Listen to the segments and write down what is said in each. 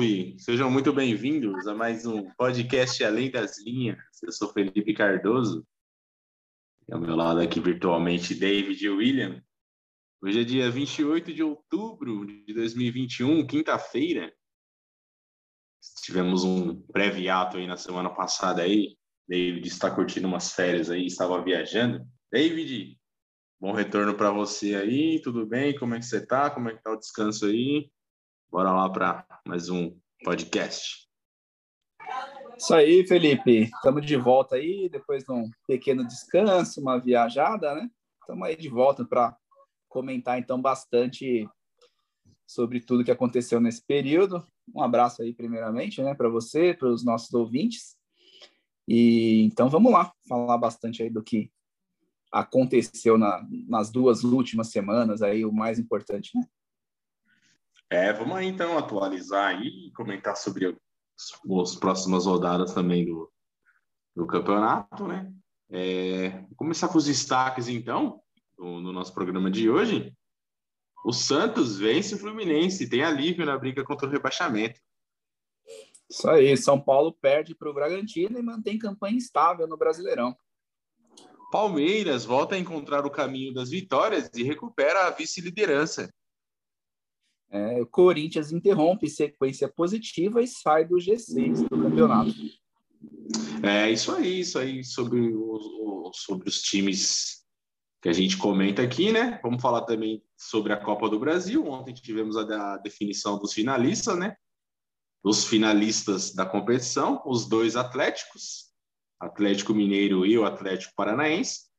Salve! Sejam muito bem-vindos a mais um podcast Além das Linhas. Eu sou Felipe Cardoso. E ao meu lado aqui virtualmente, David e William. Hoje é dia 28 de outubro de 2021, quinta-feira. Tivemos um breve ato aí na semana passada aí. David está curtindo umas férias aí, estava viajando. David, bom retorno para você aí, tudo bem? Como é que você tá? Como é que tá o descanso aí? Bora lá para mais um podcast. Isso aí, Felipe. Estamos de volta aí, depois de um pequeno descanso, uma viajada, né? Estamos aí de volta para comentar, então, bastante sobre tudo que aconteceu nesse período. Um abraço aí, primeiramente, né, para você, para os nossos ouvintes. E então vamos lá, falar bastante aí do que aconteceu na, nas duas últimas semanas, aí o mais importante, né? É, vamos aí então atualizar aí e comentar sobre as próximas rodadas também do, do campeonato, né? É, vou começar com os destaques então no, no, nosso programa de hoje. O Santos vence o Fluminense, tem alívio na briga contra o rebaixamento. Isso aí, São Paulo perde para o Bragantino e mantém campanha estável no Brasileirão. Palmeiras volta a encontrar o caminho das vitórias e recupera a vice-liderança. É, o Corinthians interrompe sequência positiva e sai do G6 do campeonato. É isso aí, isso aí sobre, o, sobre os times que a gente comenta aqui, né? Vamos falar também sobre a Copa do Brasil. Ontem tivemos a, definição dos finalistas, né? Os finalistas da competição, os dois Atléticos, Atlético Mineiro e o Atlético Paranaense.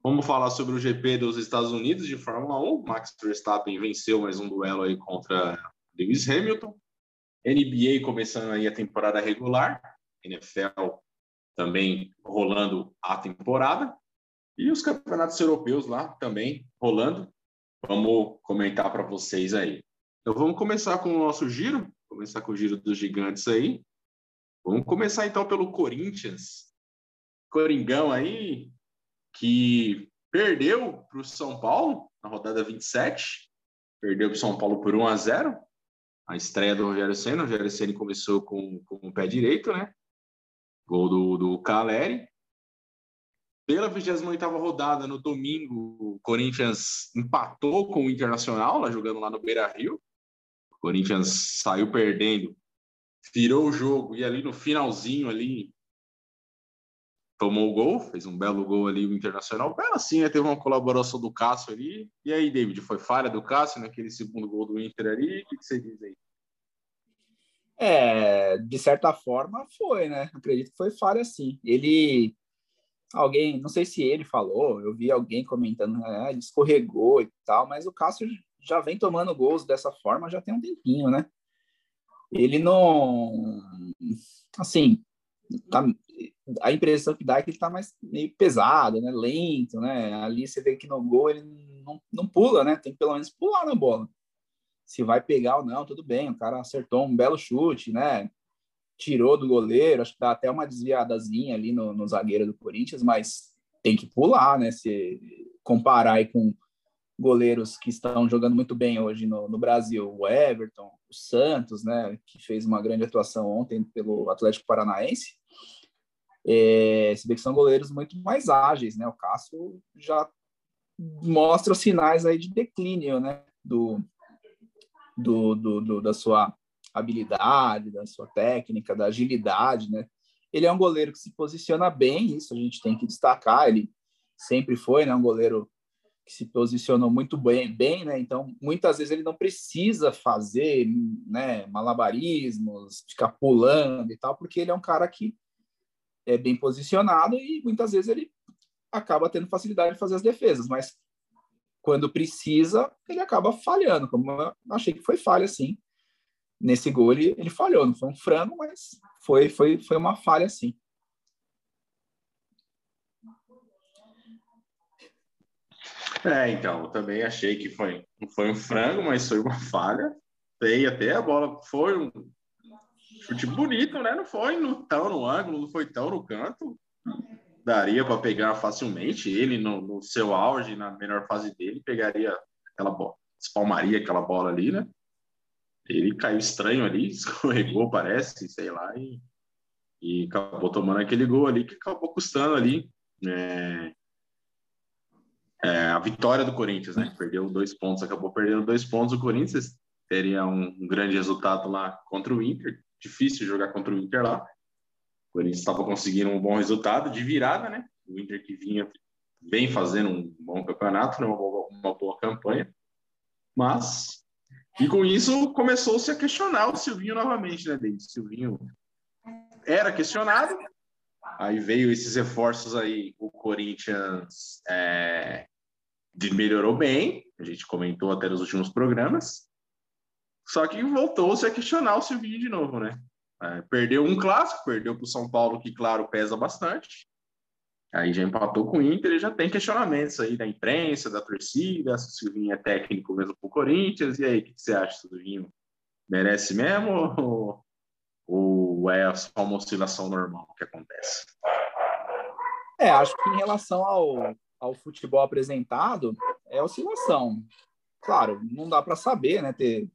Vamos falar sobre o GP dos Estados Unidos de Fórmula 1. Max Verstappen venceu mais um duelo aí contra Lewis Hamilton. NBA começando aí a temporada regular. NFL também rolando a temporada. E os campeonatos europeus lá também rolando. Vamos comentar para vocês aí. Então vamos começar com o nosso giro. Começar com o giro dos gigantes aí. Vamos começar então pelo Corinthians. Coringão aí, que perdeu para o São Paulo na rodada 27, perdeu para o São Paulo por 1 a 0. A estreia do Rogério Senna, o Rogério Senna começou com, com o pé direito, né? Gol do, do Caleri. Pela 28 rodada, no domingo, o Corinthians empatou com o Internacional, lá jogando lá no Beira Rio. O Corinthians saiu perdendo, virou o jogo e ali no finalzinho, ali, tomou o gol, fez um belo gol ali o Internacional. Bela assim, né? Teve uma colaboração do Cássio ali. E aí, David, foi falha do Cássio naquele segundo gol do Inter ali? O que, você diz aí? É, de certa forma foi, né? Acredito que foi falha sim. Ele alguém, não sei se ele falou, eu vi alguém comentando, né, ele escorregou e tal, mas o Cássio já vem tomando gols dessa forma já tem um tempinho, né? Ele não assim, tá, a impressão que dá é que ele está mais meio pesado, né? Lento, né? Ali você vê que no gol ele não, não pula, né? Tem que pelo menos pular na bola. Se vai pegar ou não, tudo bem. O cara acertou um belo chute, né? Tirou do goleiro, acho que dá até uma desviadazinha ali no, no zagueiro do Corinthians, mas tem que pular, né? Se comparar aí com goleiros que estão jogando muito bem hoje no, no Brasil, o Everton, o Santos, né? Que fez uma grande atuação ontem pelo Atlético Paranaense é, se bem que são goleiros muito mais ágeis, né? O Cássio já mostra os sinais aí de declínio, né? Do, do, do, do, da sua habilidade, da sua técnica, da agilidade, né? Ele é um goleiro que se posiciona bem, isso a gente tem que destacar. Ele sempre foi, né? Um goleiro que se posicionou muito bem, bem, né? Então, muitas vezes ele não precisa fazer, né, malabarismos, ficar pulando e tal, porque ele é um cara que é bem posicionado e muitas vezes ele acaba tendo facilidade de fazer as defesas, mas quando precisa, ele acaba falhando, como eu achei que foi falha, sim. Nesse gol ele, ele falhou, não foi um frango, mas foi, foi, foi uma falha, sim. É, então, eu também achei que foi, não foi um frango, mas foi uma falha. Feia até, a bola foi um, Chute bonito, né? Não foi no, tão no ângulo, não foi tão no canto. Daria para pegar facilmente. Ele, no, no, seu auge, na melhor fase dele, pegaria aquela bola, espalmaria aquela bola ali, né? ele caiu estranho ali, escorregou, parece, sei lá, e, e acabou tomando aquele gol ali que acabou custando ali é, é, a vitória do Corinthians, né? Perdeu dois pontos, acabou perdendo dois pontos. O Corinthians teria um, um grande resultado lá contra o Inter. Difícil jogar contra o Inter lá. O Corinthians estava conseguindo um bom resultado de virada, né? O Inter que vinha bem fazendo um bom campeonato, né? uma, boa, uma boa campanha. Mas, e com isso começou-se a questionar o Silvinho novamente, né, David? O Silvinho era questionado, aí veio esses reforços aí, o Corinthians é, melhorou bem, a gente comentou até nos últimos programas, só que voltou-se a questionar o Silvinho de novo, né? É, perdeu um clássico, perdeu para o São Paulo, que, claro, pesa bastante. Aí já empatou com o Inter e já tem questionamentos aí da imprensa, da torcida, se o Silvinho é técnico mesmo para o Corinthians. E aí, o que você acha, Silvinho? Merece mesmo ou, é só uma oscilação normal que acontece? É, acho que em relação ao, ao futebol apresentado, é oscilação. Claro, não dá para saber, né? Ter,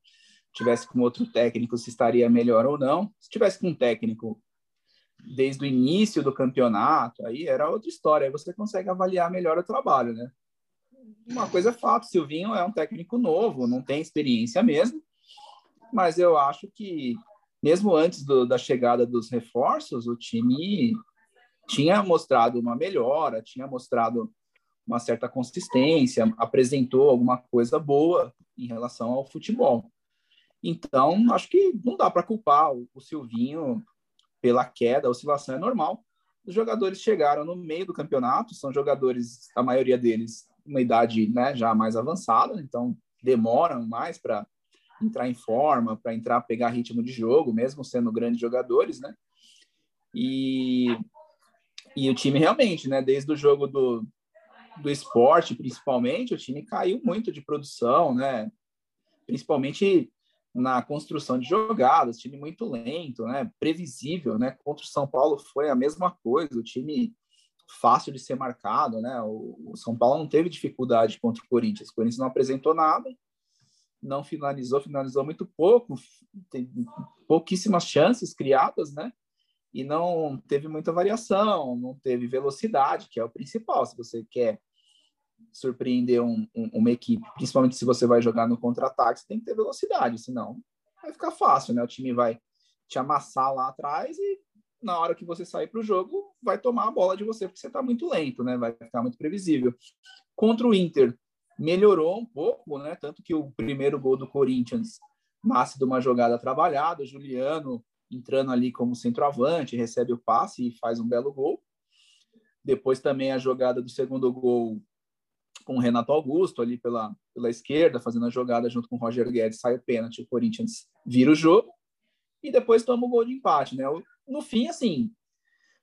tivesse com outro técnico se estaria melhor ou não. Se tivesse com um técnico desde o início do campeonato, aí era outra história. Aí você consegue avaliar melhor o trabalho, né? Uma coisa é fato, Silvinho é um técnico novo, não tem experiência mesmo, mas eu acho que mesmo antes do, da chegada dos reforços, o time tinha mostrado uma melhora, tinha mostrado uma certa consistência, apresentou alguma coisa boa em relação ao futebol. Então, acho que não dá para culpar o, Silvinho pela queda, a oscilação é normal. Os jogadores chegaram no meio do campeonato, são jogadores, a maioria deles, uma idade né, já mais avançada, então demoram mais para entrar em forma, para entrar, pegar ritmo de jogo, mesmo sendo grandes jogadores, né? E, e o time realmente, né, desde o jogo do, do esporte, principalmente, o time caiu muito de produção, né? Principalmente na construção de jogadas, time muito lento, né? Previsível, né? Contra o São Paulo foi a mesma coisa, o time fácil de ser marcado, né? O, o São Paulo não teve dificuldade contra o Corinthians, o Corinthians não apresentou nada, não finalizou, finalizou muito pouco, tem pouquíssimas chances criadas, né? E não teve muita variação, não teve velocidade, que é o principal. Se você quer surpreender um, um, uma equipe, principalmente se você vai jogar no contra-ataque, você tem que ter velocidade, senão vai ficar fácil, né? O time vai te amassar lá atrás e na hora que você sair para o jogo, vai tomar a bola de você, porque você está muito lento, né? Vai ficar muito previsível. Contra o Inter, melhorou um pouco, né? Tanto que o primeiro gol do Corinthians nasce de uma jogada trabalhada, o Juliano entrando ali como centroavante, recebe o passe e faz um belo gol. Depois também a jogada do segundo gol com o Renato Augusto ali pela, pela esquerda, fazendo a jogada junto com o Roger Guedes, sai o pênalti, o Corinthians vira o jogo e depois toma o gol de empate, né? No fim, assim,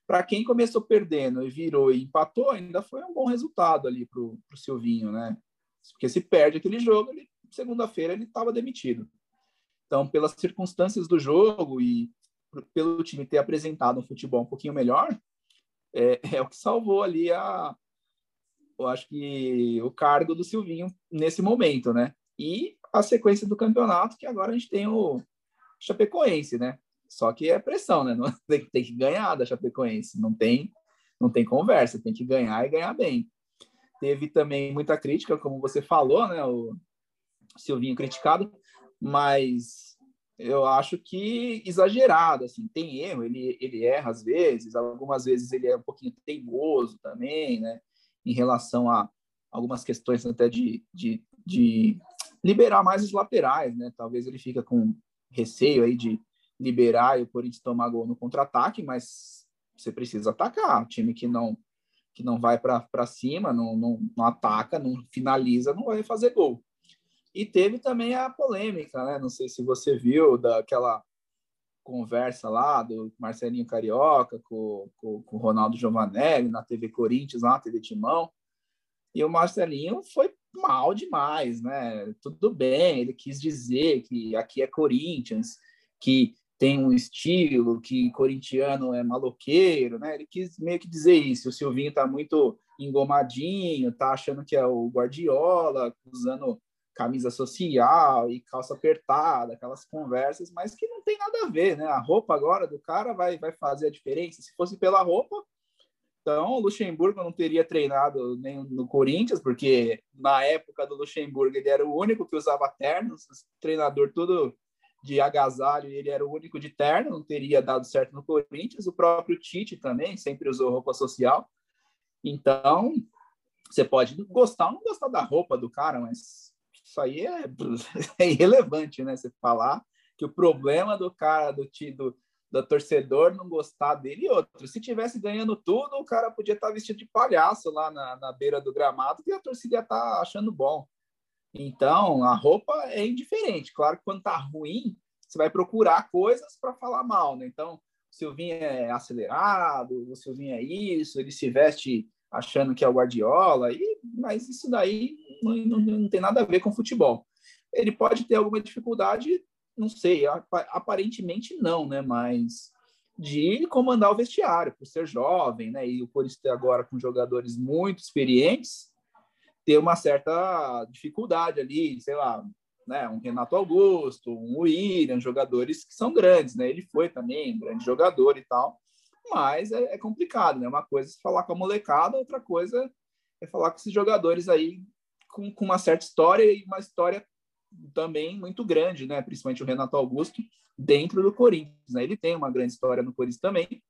para quem começou perdendo e virou e empatou, ainda foi um bom resultado ali para o Silvinho, né? Porque se perde aquele jogo, segunda-feira ele estava demitido. Então, pelas circunstâncias do jogo e pelo time ter apresentado um futebol um pouquinho melhor, é, é o que salvou ali a, eu acho que o cargo do Silvinho nesse momento, né? E a sequência do campeonato, que agora a gente tem o Chapecoense, né? Só que é pressão, né? Tem, tem que ganhar da Chapecoense, não tem, não tem conversa, tem que ganhar e ganhar bem. Teve também muita crítica, como você falou, né? O Silvinho criticado, mas eu acho que exagerado, assim, tem erro, ele, ele erra às vezes, algumas vezes ele é um pouquinho teimoso também, né? Em relação a algumas questões até de, de, de liberar mais os laterais, né? Talvez ele fica com receio aí de liberar e o Corinthians tomar gol no contra-ataque, mas você precisa atacar. O time que não que não vai para cima, não, não, não ataca, não finaliza, não vai fazer gol. E teve também a polêmica, né? Não sei se você viu daquela conversa lá do Marcelinho Carioca com, com, com o Ronaldo Giovanelli na TV Corinthians, lá na TV Timão. E o Marcelinho foi mal demais, né? Tudo bem, ele quis dizer que aqui é Corinthians, que tem um estilo, que corintiano é maloqueiro, né? Ele quis meio que dizer isso. O Silvinho tá muito engomadinho, tá achando que é o Guardiola, usando camisa social e calça apertada, aquelas conversas, mas que não tem nada a ver, né? A roupa agora do cara vai, vai fazer a diferença. Se fosse pela roupa, então o Luxemburgo não teria treinado nem no Corinthians, porque na época do Luxemburgo ele era o único que usava ternos, treinador tudo de agasalho e ele era o único de terno, não teria dado certo no Corinthians. O próprio Tite também sempre usou roupa social. Então, você pode gostar ou não gostar da roupa do cara, mas isso aí é, é irrelevante, né? Você falar que o problema do cara, do, do, do torcedor não gostar dele e outro. Se tivesse ganhando tudo, o cara podia estar vestido de palhaço lá na, na beira do gramado e a torcida ia estar achando bom. Então, a roupa é indiferente. Claro que quando tá ruim, você vai procurar coisas para falar mal, né? Então, o Silvinho é acelerado, o Silvinho é isso, ele se veste achando que é o Guardiola, e, mas isso daí não, não, não tem nada a ver com futebol. Ele pode ter alguma dificuldade, não sei, aparentemente não, né? Mas de comandar o vestiário, por ser jovem, né? E o Corinthians agora com jogadores muito experientes, ter uma certa dificuldade ali, sei lá, né, um Renato Augusto, um William, jogadores que são grandes, né? Ele foi também um grande jogador e tal, mas é, é complicado, né? Uma coisa é falar com a molecada, outra coisa é falar com esses jogadores aí com, com uma certa história e uma história também muito grande, né? Principalmente o Renato Augusto dentro do Corinthians, né? Ele tem uma grande história no Corinthians também,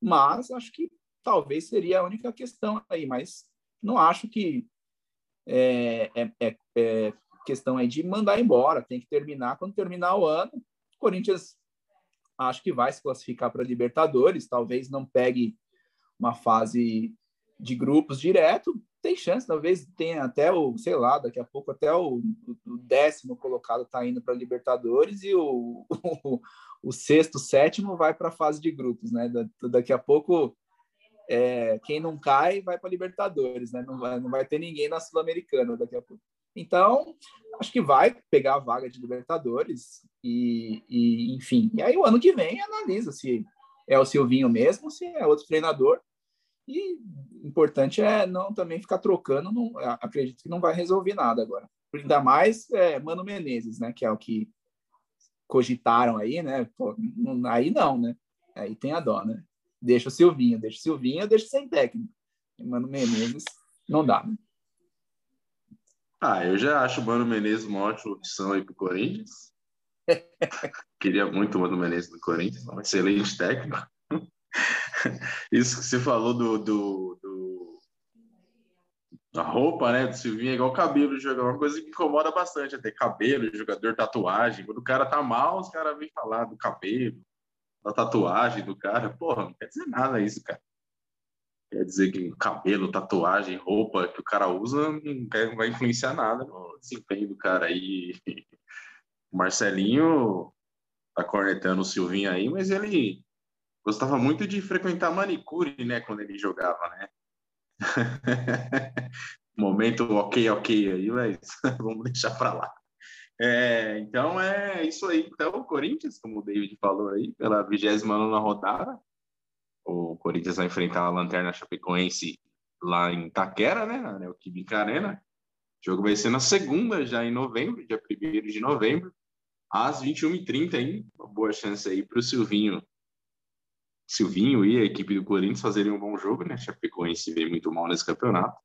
mas acho que talvez seria a única questão aí, mas não acho que é, é, é, é, questão aí de mandar embora, tem que terminar quando terminar o ano. Corinthians acho que vai se classificar para Libertadores, talvez não pegue uma fase de grupos direto, tem chance, talvez tenha até o, sei lá, daqui a pouco até o, o décimo colocado está indo para Libertadores e o, o, o, sexto, sétimo vai para a fase de grupos, né? Da, daqui a pouco é, quem não cai vai para Libertadores, né? Não vai, não vai ter ninguém na Sul-Americana daqui a pouco. Então, acho que vai pegar a vaga de Libertadores e, e, enfim. E aí o ano que vem analisa se é o Silvinho mesmo, se é outro treinador. E importante é não também ficar trocando. Não, acredito que não vai resolver nada agora. Ainda mais é, Mano Menezes, né? Que é o que cogitaram aí, né? Pô, não, aí não, né? Aí tem a dó, né? Deixa o Silvinho, deixa o Silvinho, deixa sem técnico. Mano Menezes, não dá, né? Ah, eu já acho o Mano Menezes uma ótima opção aí pro Corinthians. Queria muito o Mano Menezes no Corinthians, um excelente técnico. Isso que você falou do, do, do, da roupa, né, do Silvinho, é igual cabelo de jogador, uma coisa que incomoda bastante até cabelo, jogador, tatuagem. Quando o cara tá mal, os caras vêm falar do cabelo, da tatuagem do cara. Porra, não quer dizer nada isso, cara. Quer dizer que cabelo, tatuagem, roupa que o cara usa não vai influenciar nada no desempenho do cara aí. O Marcelinho tá cornetando o Silvinho aí, mas ele gostava muito de frequentar manicure, né, quando ele jogava, né? Momento ok, ok aí, mas vamos deixar para lá. É, então é isso aí. Então, o Corinthians, como o David falou aí, pela 29 rodada, o Corinthians vai enfrentar a Lanterna Chapecoense lá em Taquera, né, na Neoquímica Arena. O jogo vai ser na segunda, já em novembro, dia 1 de novembro, às 21h30, hein? Uma boa chance aí para o Silvinho. Silvinho e a equipe do Corinthians fazerem um bom jogo, né? Chapecoense veio muito mal nesse campeonato.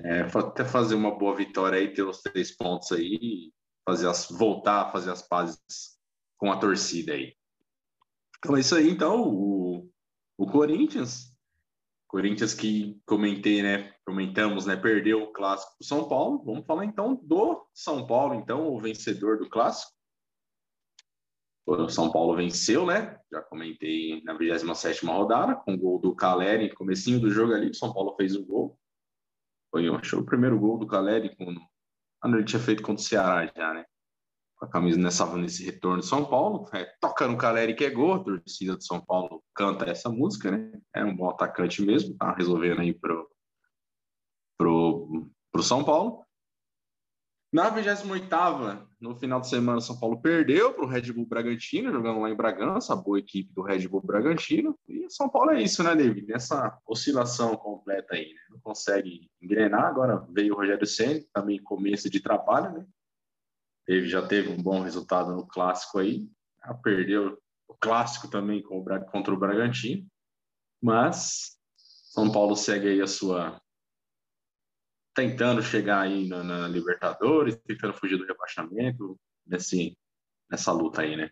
É, até fazer uma boa vitória aí, ter os três pontos aí, fazer as, voltar a fazer as pazes com a torcida aí. Então é isso aí, então. O, o Corinthians, Corinthians que comentei, né? Comentamos, né? Perdeu o clássico do São Paulo. Vamos falar então do São Paulo, então, o vencedor do clássico. O São Paulo venceu, né? Já comentei na 27 rodada, com o gol do Caleri, comecinho do jogo ali, o São Paulo fez o gol. Foi, eu acho, o primeiro gol do Caleri quando, quando ele tinha feito contra o Ceará já, né? Com a camisa nessa, nesse retorno de São Paulo. É, toca no Caleri que é gol, a torcida de São Paulo canta essa música, né? É um bom atacante mesmo, tá resolvendo aí pro, pro, pro São Paulo. Na 28 no final de semana, São Paulo perdeu para o Red Bull Bragantino, jogando lá em Bragança, boa equipe do Red Bull Bragantino. E São Paulo é isso, né, David? Nessa oscilação completa aí, né? Não consegue engrenar. Agora veio o Rogério Senna, também começo de trabalho, né? Teve, já teve um bom resultado no clássico aí, já perdeu o clássico também contra o Bragantino, mas São Paulo segue aí a sua tentando chegar aí na, na Libertadores, tentando fugir do rebaixamento nesse nessa luta aí, né?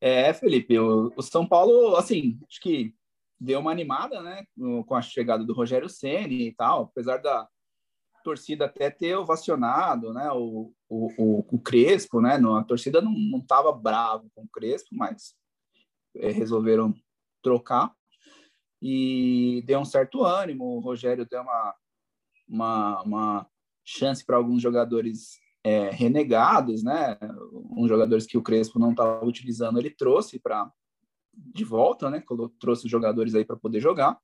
É, Felipe, o, o São Paulo, assim, acho que deu uma animada, né, com a chegada do Rogério Ceni e tal, apesar da torcida até ter ovacionado, né, o, o, o, Crespo, né, a torcida não, não bravo com o Crespo, mas é, resolveram trocar e deu um certo ânimo, o Rogério deu uma, uma, uma chance para alguns jogadores é, renegados, né, uns jogadores que o Crespo não estava utilizando, ele trouxe para de volta, né? Trouxe os jogadores aí para poder jogar.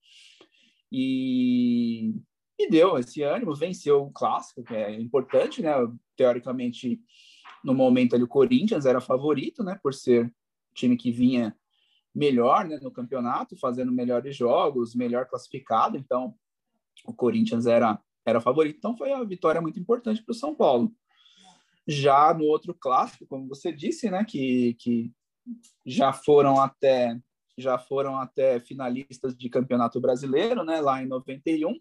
E, e deu esse ânimo, venceu o clássico, que é importante, né? Teoricamente, no momento ali, o Corinthians era favorito, né? Por ser time que vinha melhor né, no campeonato, fazendo melhores jogos, melhor classificado. Então, o Corinthians era, era favorito. Então, foi a vitória muito importante para o São Paulo. Já no outro clássico, como você disse, né, que, que já foram até já foram até finalistas de campeonato brasileiro, né, lá em 91.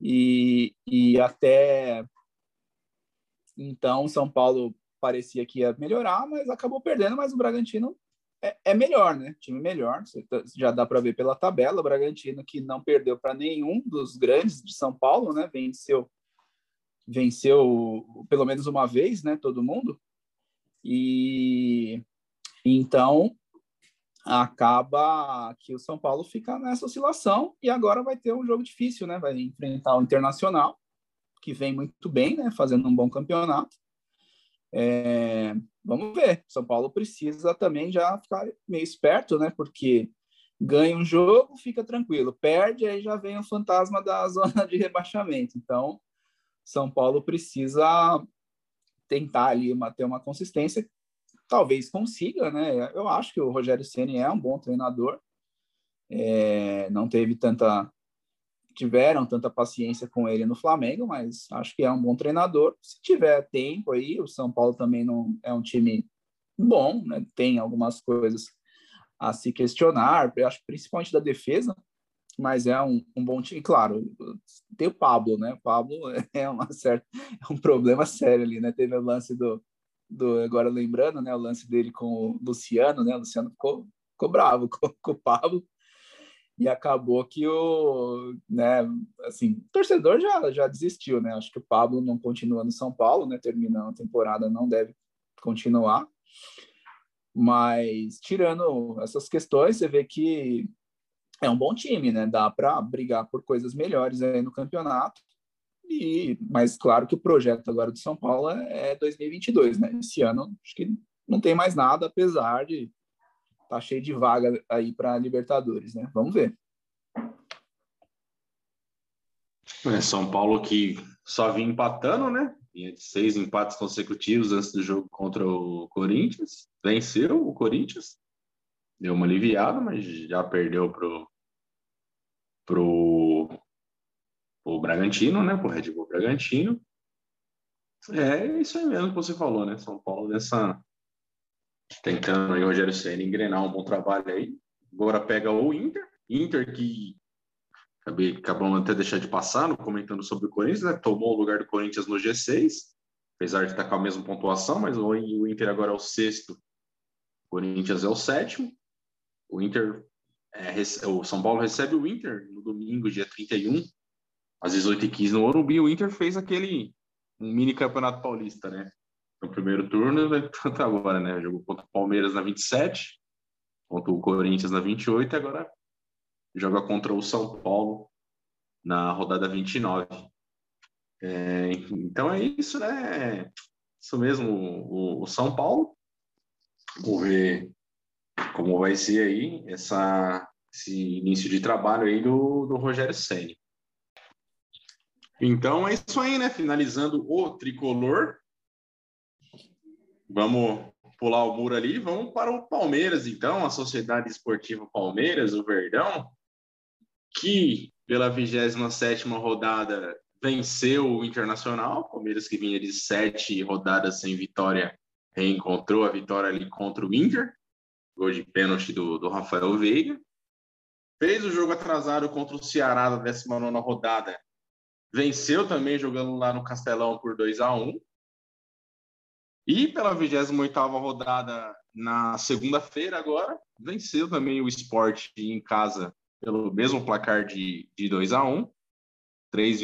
E, e até então São Paulo parecia que ia melhorar, mas acabou perdendo, mas o Bragantino é, é melhor, né? Time melhor, tá, já dá para ver pela tabela, o Bragantino que não perdeu para nenhum dos grandes de São Paulo, né? Venceu venceu pelo menos uma vez, né, todo mundo. E então acaba que o São Paulo fica nessa oscilação e agora vai ter um jogo difícil, né? Vai enfrentar o Internacional, que vem muito bem, né? Fazendo um bom campeonato. É, vamos ver. São Paulo precisa também já ficar meio esperto, né? Porque ganha um jogo, fica tranquilo. Perde, aí já vem o fantasma da zona de rebaixamento. Então, São Paulo precisa tentar ali ter uma consistência talvez consiga, né? Eu acho que o Rogério Ceni é um bom treinador. É, não teve tanta tiveram tanta paciência com ele no Flamengo, mas acho que é um bom treinador. Se tiver tempo aí, o São Paulo também não é um time bom, né? Tem algumas coisas a se questionar, eu acho principalmente da defesa, mas é um, um bom time. Claro, tem o Pablo, né? O Pablo é uma certa é um problema sério ali, né? Teve o lance do do agora lembrando, né, o lance dele com o Luciano, né? O Luciano ficou, ficou bravo com, com, o Pablo e acabou que o, né, assim, o torcedor já já desistiu, né? Acho que o Pablo não continua no São Paulo, né? Terminando a temporada, não deve continuar. Mas tirando essas questões, você vê que é um bom time, né? Dá para brigar por coisas melhores aí no campeonato. E, mas claro que o projeto agora do São Paulo é 2022, né? Esse ano acho que não tem mais nada, apesar de tá cheio de vaga aí para Libertadores, né? Vamos ver. É, São Paulo que só vinha empatando, né? Vinha de seis empates consecutivos antes do jogo contra o Corinthians. Venceu o Corinthians. Deu uma aliviada, mas já perdeu pro, pro o Bragantino, né? Pro Red Bull Bragantino. É isso aí mesmo que você falou, né? São Paulo nessa tentando aí o Rogério Senna engrenar um bom trabalho aí. Agora pega o Inter, Inter que acabei, até deixar de passar, comentando sobre o Corinthians, né? Tomou o lugar do Corinthians no G6, apesar de estar com a mesma pontuação, mas o Inter agora é o sexto, o Corinthians é o sétimo. O Inter, é, o São Paulo recebe o Inter no domingo, dia 31, às 18h15 no Morumbi, o Inter fez aquele um mini campeonato paulista, né? No primeiro turno, tanto agora, né? Jogou contra o Palmeiras na 27, contra o Corinthians na 28 e agora joga contra o São Paulo na rodada 29. É, então é isso, né? Isso mesmo, o, o São Paulo. Vamos ver como vai ser aí essa, esse início de trabalho aí do, do Rogério Senni. Então é isso aí, né? Finalizando o tricolor. Vamos pular o muro ali, vamos para o Palmeiras, então, a Sociedade Esportiva Palmeiras, o Verdão, que pela 27 rodada venceu o Internacional, Palmeiras que vinha de sete rodadas sem vitória, reencontrou a vitória ali contra o Inter, gol de pênalti do, do Rafael Veiga. Fez o jogo atrasado contra o Ceará da 19 rodada, venceu também jogando lá no Castelão por 2 a 1 E pela 28 rodada, na segunda-feira agora, venceu também o esporte em casa pelo mesmo placar de, de 2 a 1 Três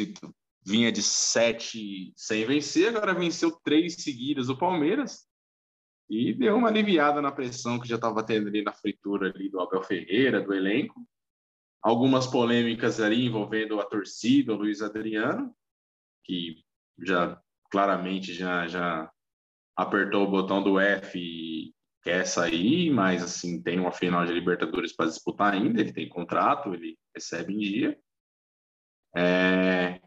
vinha de sete sem vencer, agora venceu três seguidas o Palmeiras. E deu uma aliviada na pressão que já estava tendo ali na fritura ali do Abel Ferreira, do elenco. Algumas polêmicas ali envolvendo a torcida, o Luiz Adriano, que já claramente já, já apertou o botão do F e quer sair, mas assim tem uma final de Libertadores para disputar ainda, ele tem contrato, ele recebe em dia. É...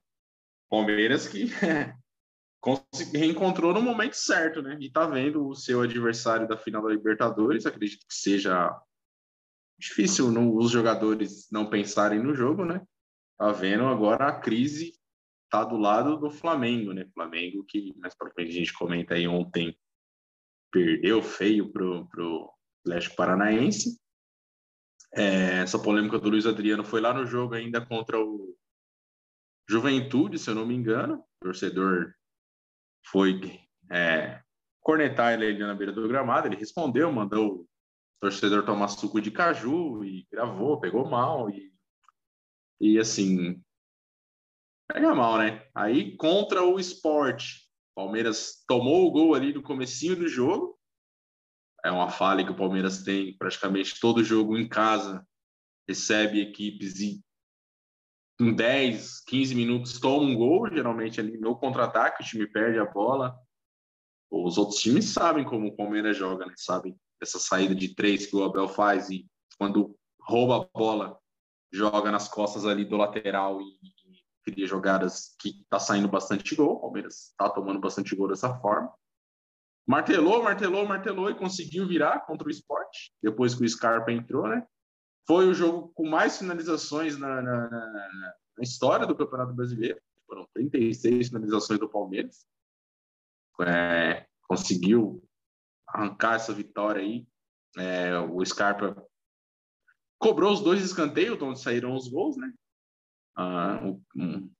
Palmeiras que reencontrou no momento certo, né? E tá vendo o seu adversário da final da Libertadores. Acredito que seja difícil não, os jogadores não pensarem no jogo, né? Tá vendo agora a crise tá do lado do Flamengo, né? Flamengo que mais para frente a gente comenta aí ontem perdeu feio pro pro Atlético Paranaense. É, essa polêmica do Luiz Adriano foi lá no jogo ainda contra o Juventude, se eu não me engano. O torcedor foi é, cornetar ele ali na beira do gramado. Ele respondeu, mandou torcedor tomar suco de caju e gravou, pegou mal. E, e assim, pega mal, né? Aí contra o esporte. Palmeiras tomou o gol ali no comecinho do jogo. É uma falha que o Palmeiras tem praticamente todo jogo em casa. Recebe equipes e em 10, 15 minutos toma um gol, geralmente ali no contra-ataque, o time perde a bola. Os outros times sabem como o Palmeiras joga, né? Sabem essa saída de três que o Abel faz e quando rouba a bola, joga nas costas ali do lateral e, cria jogadas que tá saindo bastante gol. O Palmeiras tá tomando bastante gol dessa forma. Martelou, martelou, martelou e conseguiu virar contra o esporte, depois que o Scarpa entrou, né? Foi o jogo com mais finalizações na, na, na, na história do Campeonato Brasileiro. Foram 36 finalizações do Palmeiras. É, conseguiu arrancar essa vitória aí. É, o Scarpa cobrou os dois escanteios, de onde saíram os gols, né? Ah, o, um,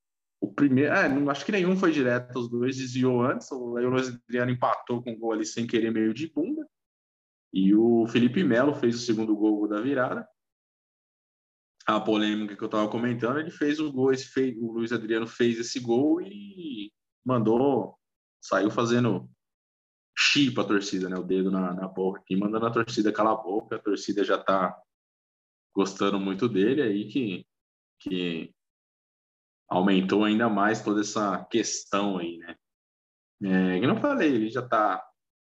o primeiro, é, não, acho que nenhum foi direto, os dois desviou antes. O Luiz Adriano empatou com o gol ali sem querer, meio de bunda. E o Felipe Melo fez o segundo gol da virada a polêmica que eu estava comentando, ele fez o gol, fez, o Luiz Adriano fez esse gol e mandou, saiu fazendo chi para a torcida, né? O dedo na, na boca e mandando a torcida calar a boca. A torcida já está gostando muito dele aí que, que aumentou ainda mais toda essa questão aí, né? É, que não falei, ele já está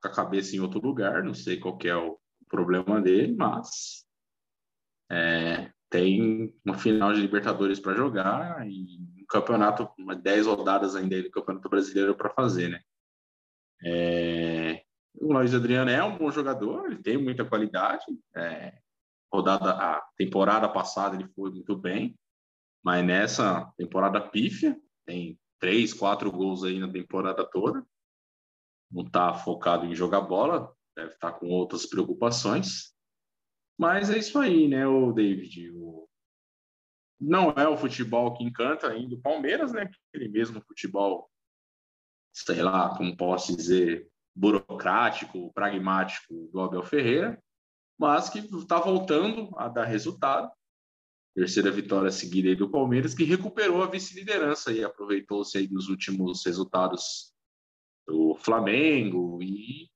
com a cabeça em outro lugar, não sei qual é o problema dele, mas é, tem uma final de Libertadores para jogar e um campeonato, uma 10 rodadas ainda do Campeonato Brasileiro para fazer, né? É... O Luiz Adriano é um bom jogador, ele tem muita qualidade. É... Rodada, a temporada passada ele foi muito bem, mas nessa temporada pífia, tem três, quatro gols aí na temporada toda. Não está focado em jogar bola, deve estar tá com outras preocupações. Mas é isso aí, né, o David? O... Não é o futebol que encanta ainda o Palmeiras, né? Aquele mesmo futebol, sei lá, como posso dizer, burocrático, pragmático do Abel Ferreira, mas que está voltando a dar resultado. Terceira vitória seguida aí do Palmeiras, que recuperou a vice-liderança e aproveitou-se aí dos últimos resultados do Flamengo e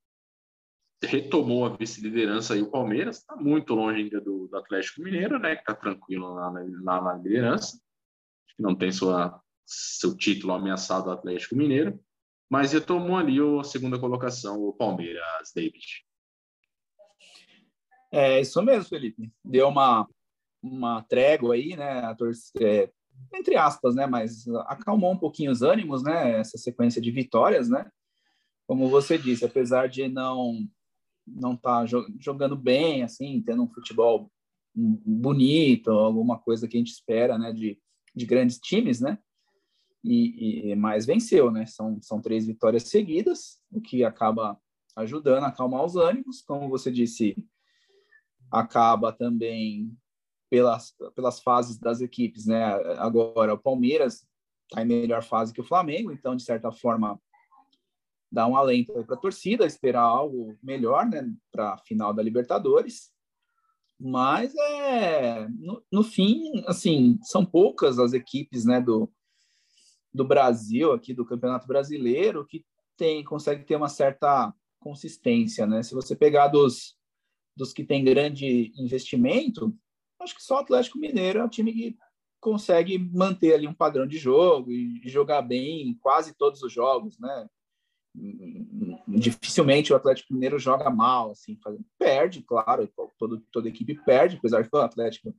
retomou a vice-liderança aí o Palmeiras, está muito longe ainda do, do, Atlético Mineiro, né, que está tranquilo lá na, lá na liderança, que não tem sua, seu título ameaçado do Atlético Mineiro, mas retomou ali a segunda colocação o Palmeiras, David. É isso mesmo, Felipe. Deu uma, uma trégua aí, né, a torcida, é, entre aspas, né, mas acalmou um pouquinho os ânimos, né, essa sequência de vitórias, né, como você disse, apesar de não não está jogando bem, assim, tendo um futebol bonito, alguma coisa que a gente espera, né, de, de grandes times, né? E, e mas venceu, né? São, são três vitórias seguidas, o que acaba ajudando a acalmar os ânimos. Como você disse, acaba também pelas, pelas fases das equipes, né? Agora, o Palmeiras está em melhor fase que o Flamengo, então, de certa forma, dá um alento para a torcida, esperar algo melhor, né? Para a final da Libertadores. Mas, é, no, no fim, assim, são poucas as equipes, né? Do, do Brasil, aqui do Campeonato Brasileiro, que tem, consegue ter uma certa consistência, né? Se você pegar dos, dos que tem grande investimento, acho que só o Atlético Mineiro é um time que consegue manter ali um padrão de jogo e jogar bem em quase todos os jogos, né? Dificilmente o Atlético Mineiro joga mal, assim, perde, claro, todo, toda equipe perde, apesar que o Atlético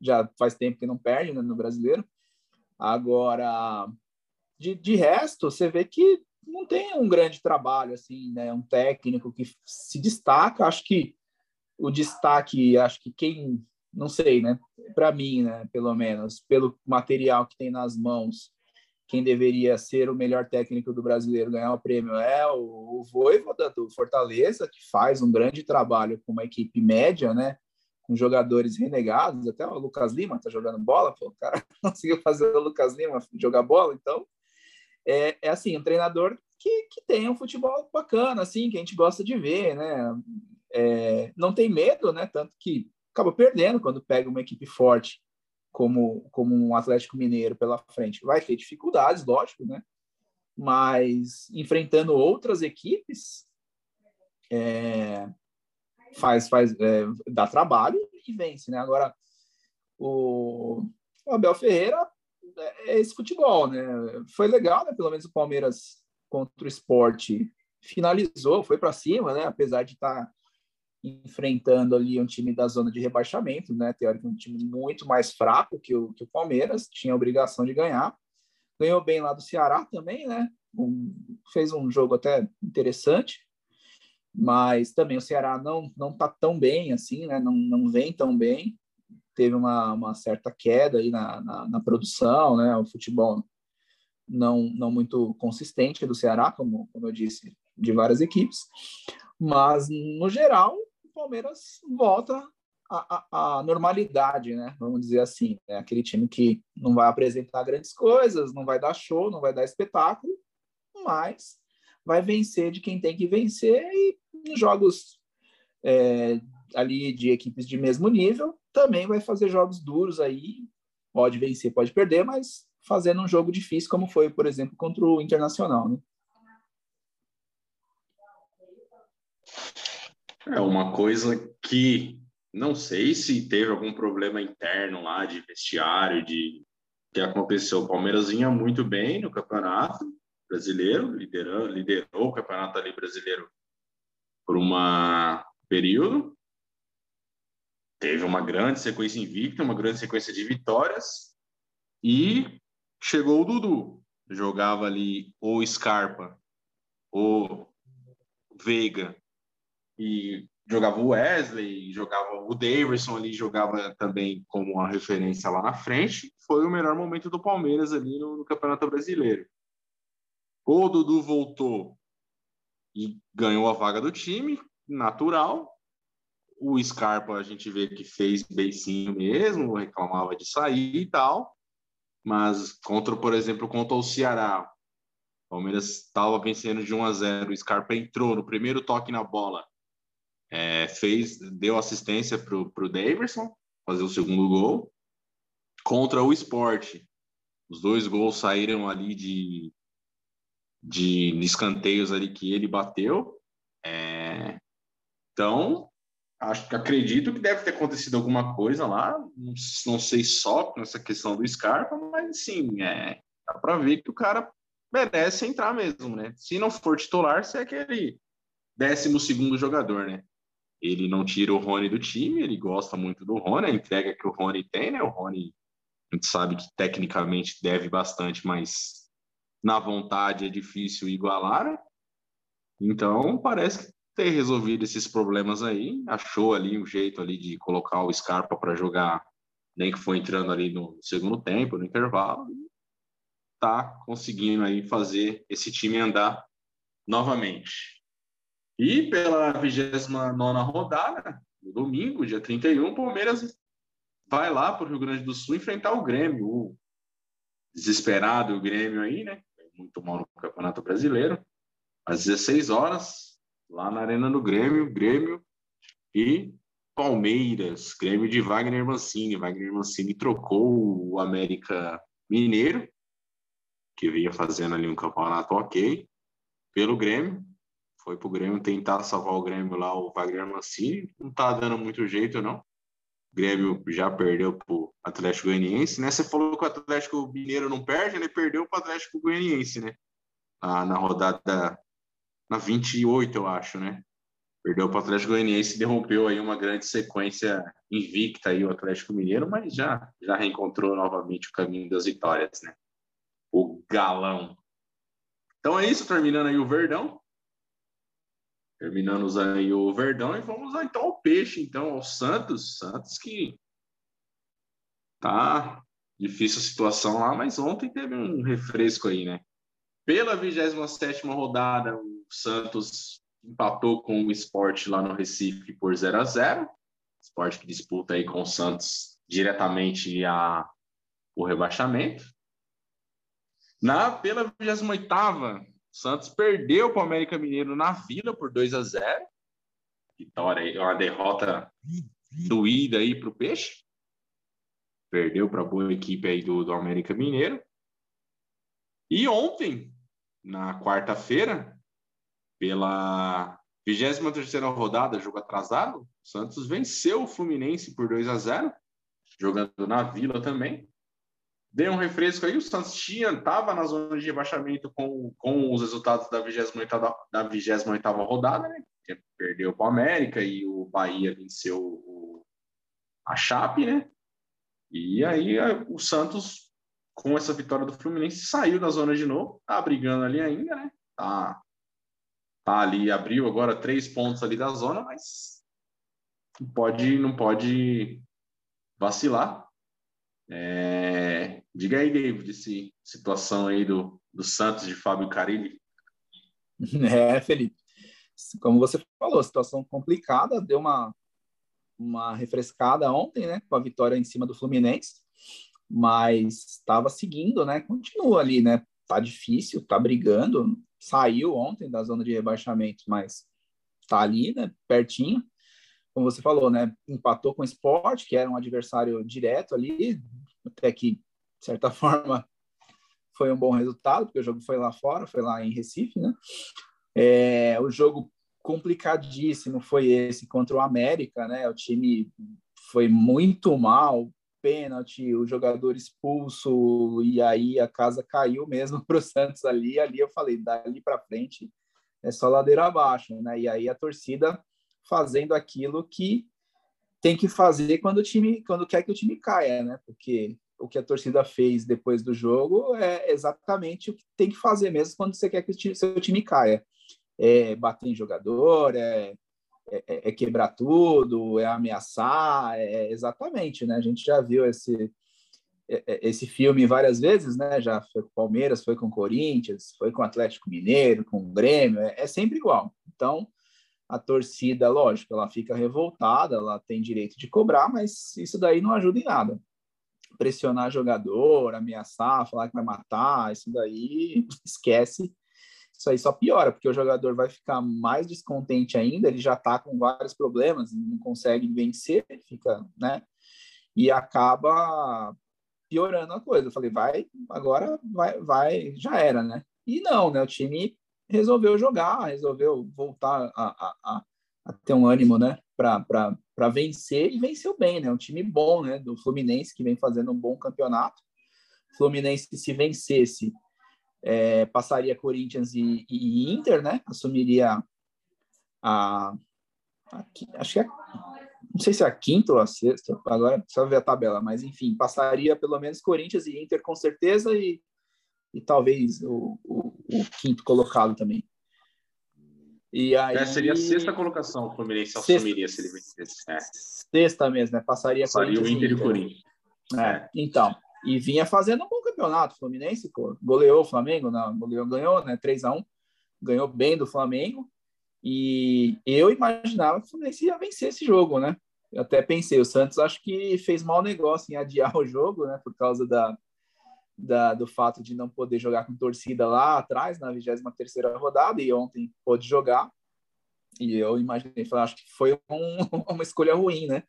já faz tempo que não perde né, no brasileiro. Agora, de, de resto, você vê que não tem um grande trabalho, assim, né? Um técnico que se destaca. Acho que o destaque, acho que quem, não sei, né? Para mim, né? Pelo menos, pelo material que tem nas mãos, quem deveria ser o melhor técnico do brasileiro ganhar o prêmio é o, o Voivoda do Fortaleza, que faz um grande trabalho com uma equipe média, né? Com jogadores renegados, até o Lucas Lima tá jogando bola, pô, o cara conseguiu fazer o Lucas Lima jogar bola, então é, é assim, um treinador que, que tem um futebol bacana, assim, que a gente gosta de ver, né? É, não tem medo, né? Tanto que acaba perdendo quando pega uma equipe forte como, como um Atlético Mineiro pela frente. Vai ter dificuldades, lógico, né? Mas enfrentando outras equipes, é, faz, faz é, dá trabalho e vence, né? Agora, o, o Abel Ferreira é esse futebol, né? Foi legal, né? Pelo menos o Palmeiras contra o esporte finalizou, foi para cima, né? Apesar de estar tá enfrentando ali um time da zona de rebaixamento, né? Teoricamente, um time muito mais fraco que o, que o Palmeiras, tinha a obrigação de ganhar. Ganhou bem lá do Ceará também, né? Um, fez um jogo até interessante, mas também o Ceará não não tá tão bem assim, né? Não, não vem tão bem teve uma, uma certa queda aí na, na, na, produção, né? O futebol não, não muito consistente do Ceará, como, como eu disse, de várias equipes. Mas, no geral, o Palmeiras volta à, normalidade, né? Vamos dizer assim. É aquele time que não vai apresentar grandes coisas, não vai dar show, não vai dar espetáculo, mas vai vencer de quem tem que vencer e nos jogos é, ali de equipes de mesmo nível, também vai fazer jogos duros aí, pode vencer, pode perder, mas fazendo um jogo difícil, como foi, por exemplo, contra o Internacional, né? É uma coisa que não sei se teve algum problema interno lá de vestiário, de que aconteceu. O Palmeiras vinha muito bem no campeonato brasileiro, liderou, liderou o campeonato ali brasileiro por um período, teve uma grande sequência invicta, uma grande sequência de vitórias e chegou o Dudu. Jogava ali o Scarpa, o Veiga e jogava o Wesley, jogava o Davidson ali, jogava também como uma referência lá na frente. Foi o melhor momento do Palmeiras ali no, no Campeonato Brasileiro. O Dudu voltou e ganhou a vaga do time, natural. O Scarpa a gente vê que fez beicinho mesmo, reclamava de sair e tal. Mas contra, por exemplo, contra o Ceará, o Palmeiras estava vencendo de 1 a 0. O Scarpa entrou no primeiro toque na bola, é, fez, deu assistência para o Daverson fazer o segundo gol. Contra o Sport, os dois gols saíram ali de, de escanteios ali que ele bateu. É, então, acho, acredito que deve ter acontecido alguma coisa lá, não, não sei só nessa questão do Scarpa, mas sim, é, dá para ver que o cara merece entrar mesmo, né? Se não for titular, se é aquele décimo segundo jogador, né? Ele não tira o Rony do time, ele gosta muito do Rony, a entrega que o Rony tem, né? O Rony, a gente sabe que tecnicamente deve bastante, mas na vontade é difícil igualar? Então, parece que ter resolvido esses problemas aí, achou ali um jeito ali de colocar o Scarpa para jogar, nem que foi entrando ali no segundo tempo, no intervalo. tá conseguindo aí fazer esse time andar novamente. E pela 29 rodada, no domingo, dia 31, o Palmeiras vai lá para o Rio Grande do Sul enfrentar o Grêmio, o desesperado Grêmio aí, né? Muito mal no Campeonato Brasileiro. Às 16 horas, lá na Arena do Grêmio, Grêmio e Palmeiras, Grêmio de Wagner Mancini. Wagner Mancini trocou o América Mineiro, que vinha fazendo ali um campeonato ok, pelo Grêmio. Foi para o Grêmio tentar salvar o Grêmio lá, o Wagner Mancini. Não tá dando muito jeito, não. Grêmio já perdeu para o Atlético Goianiense, né? Você falou que o Atlético Mineiro não perde, ele perdeu para o Atlético Goianiense, né? Ah, na rodada na 28, eu acho, né? Perdeu para o Atlético Goianiense derrompeu aí uma grande sequência invicta aí o Atlético Mineiro, mas já, já reencontrou novamente o caminho das vitórias, né? O galão. Então é isso, terminando aí o Verdão. Terminamos aí o Verdão e vamos então ao Peixe, então ao Santos. Santos que tá difícil a situação lá, mas ontem teve um refresco aí, né? Pela 27 rodada, o Santos empatou com o esporte lá no Recife por 0 a 0 Esporte que disputa aí com o Santos diretamente a, o rebaixamento. Na, pela 28 Santos perdeu para o América Mineiro na Vila por 2 a 0 Vitória uma derrota doída aí para o Peixe. Perdeu para a boa equipe aí do, do América Mineiro. E ontem, na quarta-feira, pela 23 rodada, jogo atrasado, o Santos venceu o Fluminense por 2 a 0 jogando na Vila também. Deu um refresco aí, o Santos tinha, estava na zona de rebaixamento com, com os resultados da 28 da 28 rodada, né? Perdeu para o América e o Bahia venceu o, a Chape, né? E aí o Santos, com essa vitória do Fluminense, saiu da zona de novo, tá brigando ali ainda, né? Tá tá ali, abriu agora três pontos ali da zona, mas não pode, não pode vacilar. É... Diga aí, David, esse situação aí do, do Santos de Fábio Carilli. É, Felipe. Como você falou, situação complicada, deu uma, uma refrescada ontem, né, com a vitória em cima do Fluminense, mas estava seguindo, né, continua ali, né, tá difícil, tá brigando, saiu ontem da zona de rebaixamento, mas tá ali, né, pertinho. Como você falou, né, empatou com o Sport, que era um adversário direto ali, até que, de certa forma, foi um bom resultado, porque o jogo foi lá fora, foi lá em Recife, né? É, o jogo complicadíssimo foi esse contra o América, né? O time foi muito mal, pênalti, o jogador expulso, e aí a casa caiu mesmo para o Santos ali. Ali eu falei, dali para frente é só ladeira abaixo, né? E aí a torcida fazendo aquilo que tem que fazer quando o time, quando quer que o time caia, né? Porque o que a torcida fez depois do jogo é exatamente o que tem que fazer mesmo quando você quer que o seu time caia. É bater em jogador, é é, é, é, quebrar tudo, é ameaçar, é, é, exatamente, né? A gente já viu esse é, esse filme várias vezes, né? Já foi com o Palmeiras, foi com o Corinthians, foi com o Atlético Mineiro, com o Grêmio, é, é sempre igual. Então, a torcida, lógico, ela fica revoltada, ela tem direito de cobrar, mas isso daí não ajuda em nada. Pressionar jogador, ameaçar, falar que vai matar, isso daí esquece isso aí só piora, porque o jogador vai ficar mais descontente ainda, ele já está com vários problemas, não consegue vencer, fica, né? E acaba piorando a coisa. Eu falei, vai, agora vai, vai, já era, né? E não, né? O time resolveu jogar, resolveu voltar a, a, a, a ter um ânimo, né? Para vencer e venceu bem, né? Um time bom, né? Do Fluminense, que vem fazendo um bom campeonato. Fluminense, se vencesse, é, passaria Corinthians e, e, Inter, né? Assumiria a, a, acho que é, não sei se é a quinta ou a sexta, agora precisa ver a tabela, mas enfim, passaria pelo menos Corinthians e Inter com certeza e, e talvez o, o, o quinto colocado também. E aí, é, seria a sexta colocação o Fluminense sexta, assumiria se ele vencesse. É. Sexta mesmo, né? Passaria, passaria o Inter e o Corinthians. É, então, e vinha fazendo um bom campeonato. O Fluminense pô, goleou o Flamengo, não, goleou, ganhou, né? 3 a 1 ganhou bem do Flamengo. E eu imaginava que o Fluminense ia vencer esse jogo, né? Eu até pensei, o Santos acho que fez mau negócio em adiar o jogo, né? Por causa da, da, do fato de não poder jogar com torcida lá atrás, na 23 rodada, e ontem pôde jogar. E eu imaginei, falei, acho que foi um, uma escolha ruim, né?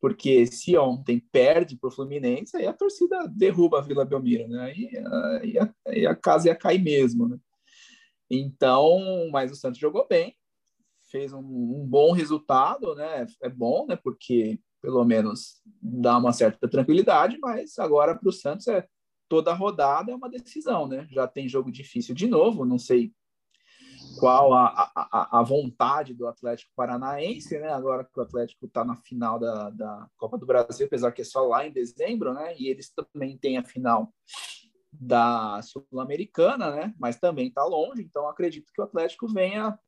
Porque se ontem perde para o Fluminense, aí a torcida derruba a Vila Belmiro, né? Aí, aí, a, a casa ia cair mesmo, né? Então, mas o Santos jogou bem, fez um, um, bom resultado, né? É bom, né? Porque pelo menos dá uma certa tranquilidade, mas agora para o Santos é toda rodada é uma decisão, né? Já tem jogo difícil de novo, não sei qual a, a, a vontade do Atlético Paranaense, né? Agora que o Atlético está na final da, da Copa do Brasil, apesar que é só lá em dezembro, né? E eles também têm a final da Sul-Americana, né? Mas também está longe, então acredito que o Atlético venha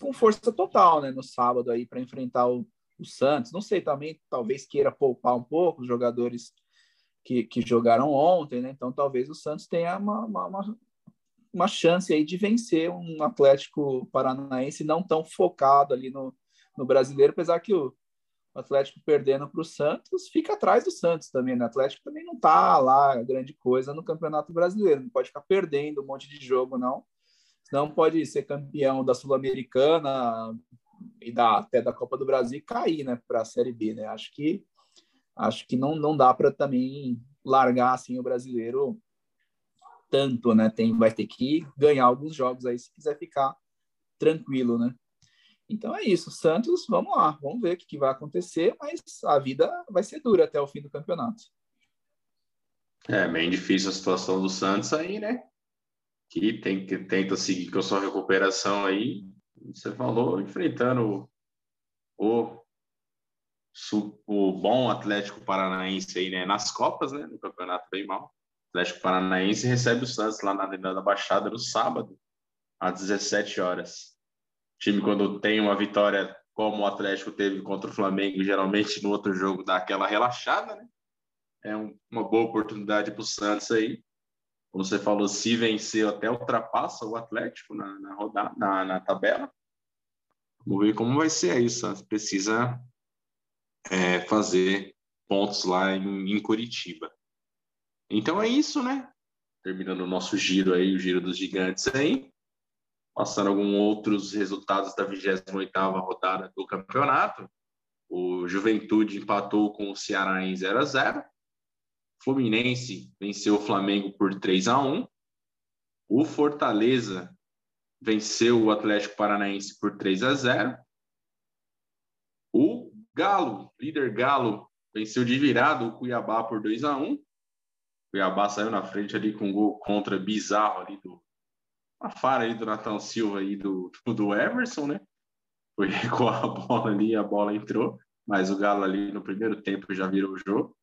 com força total, né? No sábado aí para enfrentar o, o Santos. Não sei também, talvez queira poupar um pouco os jogadores que, que jogaram ontem, né? Então talvez o Santos tenha uma, uma, uma, chance aí de vencer um Atlético Paranaense não tão focado ali no, no brasileiro, apesar que o Atlético perdendo para o Santos fica atrás do Santos também, né? O Atlético também não tá lá grande coisa no Campeonato Brasileiro, não pode ficar perdendo um monte de jogo, não. Não pode ser campeão da Sul-Americana e da, até da Copa do Brasil cair, né, para a Série B, né? Acho que acho que não, não dá para também largar assim o brasileiro tanto, né? Tem, vai ter que ganhar alguns jogos aí se quiser ficar tranquilo, né? Então é isso, Santos, vamos lá, vamos ver o que, que vai acontecer, mas a vida vai ser dura até o fim do campeonato. É bem difícil a situação do Santos aí, né? Que tem que tenta seguir com a sua recuperação aí. Você falou enfrentando o o bom Atlético Paranaense aí, né? Nas Copas, né? No campeonato bem mal. O Atlético Paranaense recebe o Santos lá na Arena da Baixada no sábado, às 17 horas. O time, quando tem uma vitória como o Atlético teve contra o Flamengo, geralmente no outro jogo dá aquela relaxada, né? É um, uma boa oportunidade para o Santos aí. Como você falou, se vencer, até ultrapassa o Atlético na, na rodada, na, na tabela. Vamos ver como vai ser aí. O Santos precisa é, fazer pontos lá em, em Curitiba. Então é isso, né? Terminando o nosso giro aí, o giro dos gigantes aí. Passando alguns outros resultados da 28ª rodada do campeonato. O Juventude empatou com o Ceará em 0 a 0. Fluminense venceu o Flamengo por 3 a 1. O Fortaleza venceu o Atlético Paranaense por 3 a 0. Galo, líder Galo, venceu de virada o Cuiabá por 2 a 1 Cuiabá saiu na frente ali com um gol contra bizarro ali do a fara do Natão Silva e do, do Everson, né? Foi recuar a bola ali, a bola entrou, mas o Galo ali no primeiro tempo já virou o jogo.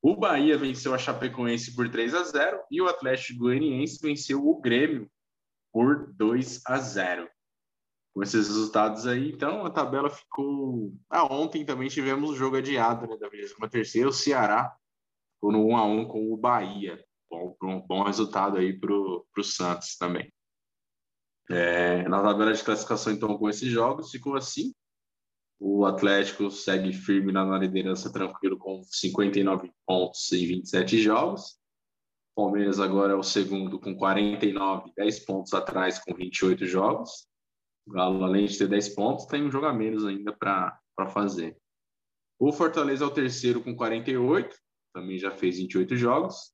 O Bahia venceu a Chapecoense por 3 a 0 e o Atlético Goianiense venceu o Grêmio por 2 a 0 com esses resultados aí. Então a tabela ficou. Ah, ontem também tivemos o jogo adiado né, da 23 o Ceará ficou no 1 a 1 com o Bahia. Bom, um bom resultado aí para o Santos também. É, na tabela de classificação, então, com esses jogos, ficou assim. O Atlético segue firme na liderança, tranquilo, com 59 pontos em 27 jogos. Palmeiras agora é o segundo com 49, 10 pontos atrás com 28 jogos. O Galo, além de ter 10 pontos, tem um jogo a menos ainda para fazer. O Fortaleza é o terceiro com 48, também já fez 28 jogos.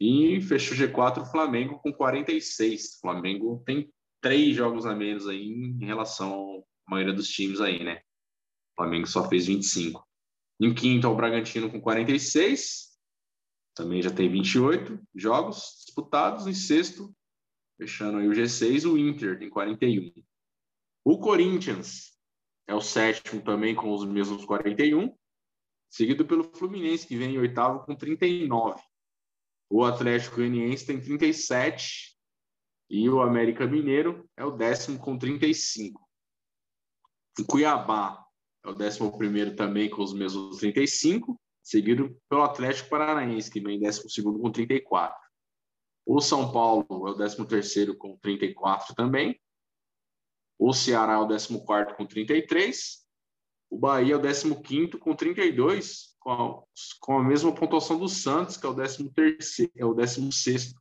E fechou G4 o Flamengo com 46. O Flamengo tem três jogos a menos aí em relação à maioria dos times aí, né? O Flamengo só fez 25. Em quinto é o Bragantino com 46. Também já tem 28 jogos disputados. Em sexto, fechando aí o G6, o Inter tem 41. O Corinthians é o sétimo também com os mesmos 41, seguido pelo Fluminense, que vem em oitavo com 39. O Atlético Goianiense tem 37 e o América Mineiro é o décimo com 35. O Cuiabá é o décimo primeiro também com os mesmos 35. seguido pelo Atlético Paranaense, que vem em 12 com 34. O São Paulo é o 13 com 34 também. O Ceará é o 14 com 33. O Bahia é o 15 com 32, com a, com a mesma pontuação do Santos, que é o 13 é o 16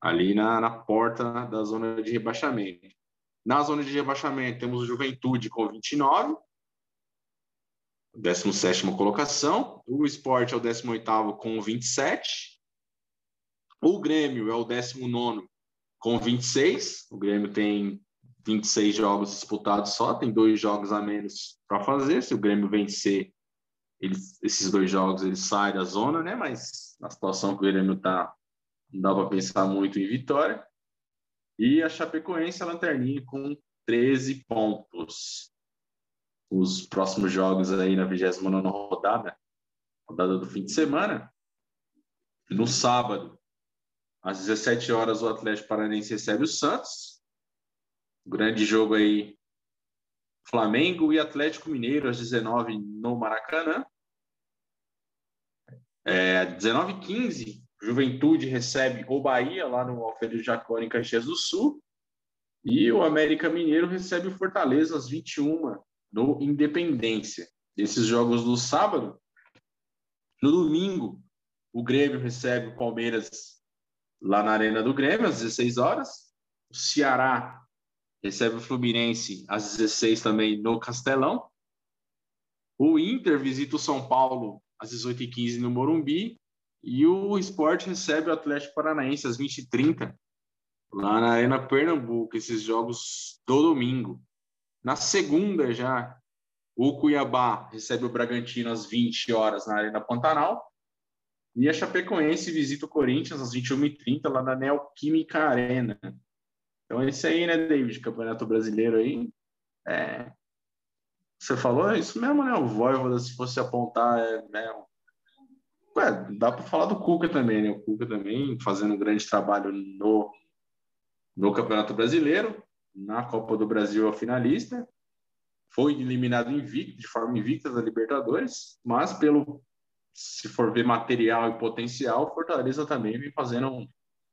ali na, na porta da zona de rebaixamento. Na zona de rebaixamento temos o Juventude com 29, 17 colocação. O Sport é o 18 com 27. O Grêmio é o 19 com 26. O Grêmio tem 26 jogos disputados só, tem dois jogos a menos para fazer. Se o Grêmio vencer ele, esses dois jogos, ele sai da zona, né? Mas na situação que o Grêmio está, não dá para pensar muito em vitória. E a Chapecoense, a Lanterninha, com 13 pontos os próximos jogos aí na 29 rodada, rodada do fim de semana. No sábado, às 17 horas, o Atlético Paranense recebe o Santos. Grande jogo aí, Flamengo e Atlético Mineiro, às 19 no Maracanã. É, 19h15, Juventude recebe o Bahia, lá no Alfredo Jacó, em Caxias do Sul. E o América Mineiro recebe o Fortaleza às 21 no Independência. Esses jogos do sábado. No domingo, o Grêmio recebe o Palmeiras lá na Arena do Grêmio, às 16 horas. O Ceará recebe o Fluminense às 16 também no Castelão. O Inter visita o São Paulo às 18h15 no Morumbi. E o Sport recebe o Atlético Paranaense às 20h30 lá na Arena Pernambuco, esses jogos do domingo. Na segunda, já, o Cuiabá recebe o Bragantino às 20 horas na Arena Pantanal. E a Chapecoense visita o Corinthians às 21h30 lá na Neoquímica Arena. Então, esse aí, né, David? Campeonato Brasileiro aí. É... Você falou é isso mesmo, né? O Voivoda, se fosse apontar, é, né? Ué, dá para falar do Cuca também, né? O Cuca também fazendo um grande trabalho no, no Campeonato Brasileiro na Copa do Brasil a finalista, foi eliminado invicto, de forma invicta da Libertadores, mas pelo se for ver material e potencial, Fortaleza também vem fazendo um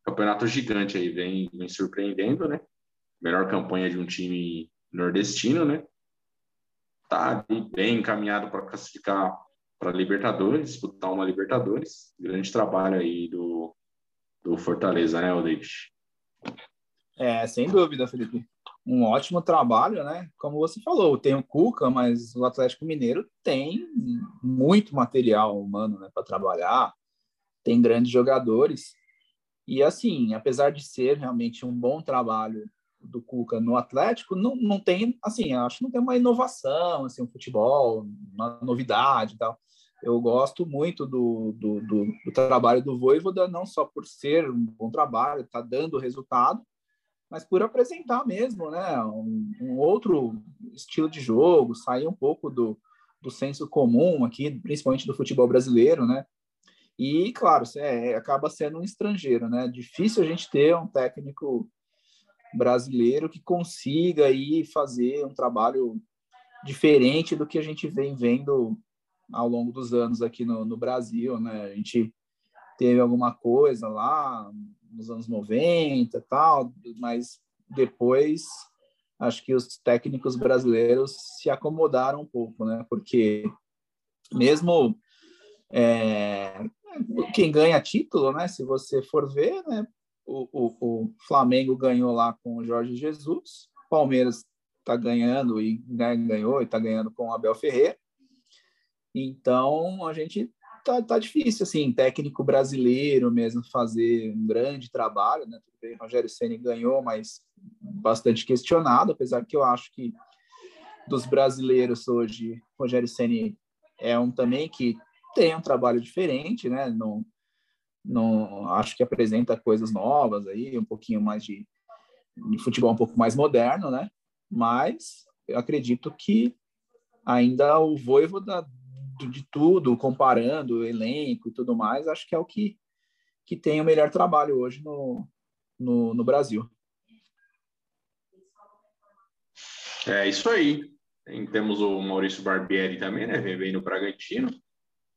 campeonato gigante aí, vem, vem surpreendendo, né? Melhor campanha de um time nordestino, né? Tá bem encaminhado para classificar para Libertadores, disputar uma Libertadores. Grande trabalho aí do, do Fortaleza, né, David? É, sem dúvida, Felipe um ótimo trabalho, né? Como você falou, tem o Cuca, mas o Atlético Mineiro tem muito material humano né, para trabalhar, tem grandes jogadores. E assim, apesar de ser realmente um bom trabalho do Cuca no Atlético, não, não tem, assim, acho que não tem uma inovação, assim, um futebol, uma novidade e tal. Eu gosto muito do, do, do, do trabalho do Voivoda, não só por ser um bom trabalho, está dando resultado, mas por apresentar mesmo, né, um, um, outro estilo de jogo, sair um pouco do, do senso comum aqui, principalmente do futebol brasileiro, né? E claro, é, acaba sendo um estrangeiro, né? Difícil a gente ter um técnico brasileiro que consiga aí fazer um trabalho diferente do que a gente vem vendo ao longo dos anos aqui no, no Brasil, né? A gente teve alguma coisa lá nos anos 90 tal, mas depois acho que os técnicos brasileiros se acomodaram um pouco, né? Porque mesmo é, quem ganha título, né? Se você for ver, né? O, o, o Flamengo ganhou lá com o Jorge Jesus, Palmeiras está ganhando e ganhou e está ganhando com o Abel Ferreira. Então a gente tá, tá difícil, assim, técnico brasileiro mesmo fazer um grande trabalho, né? Rogério Ceni ganhou, mas bastante questionado, apesar que eu acho que dos brasileiros hoje, Rogério Ceni é um também que tem um trabalho diferente, né? Não, não acho que apresenta coisas novas aí, um pouquinho mais de, de futebol um pouco mais moderno, né? Mas eu acredito que ainda o Voivoda de tudo, comparando o elenco e tudo mais, acho que é o que, que tem o melhor trabalho hoje no, no, no Brasil. É isso aí. Tem, temos o Maurício Barbieri também, né? Vem no Bragantino.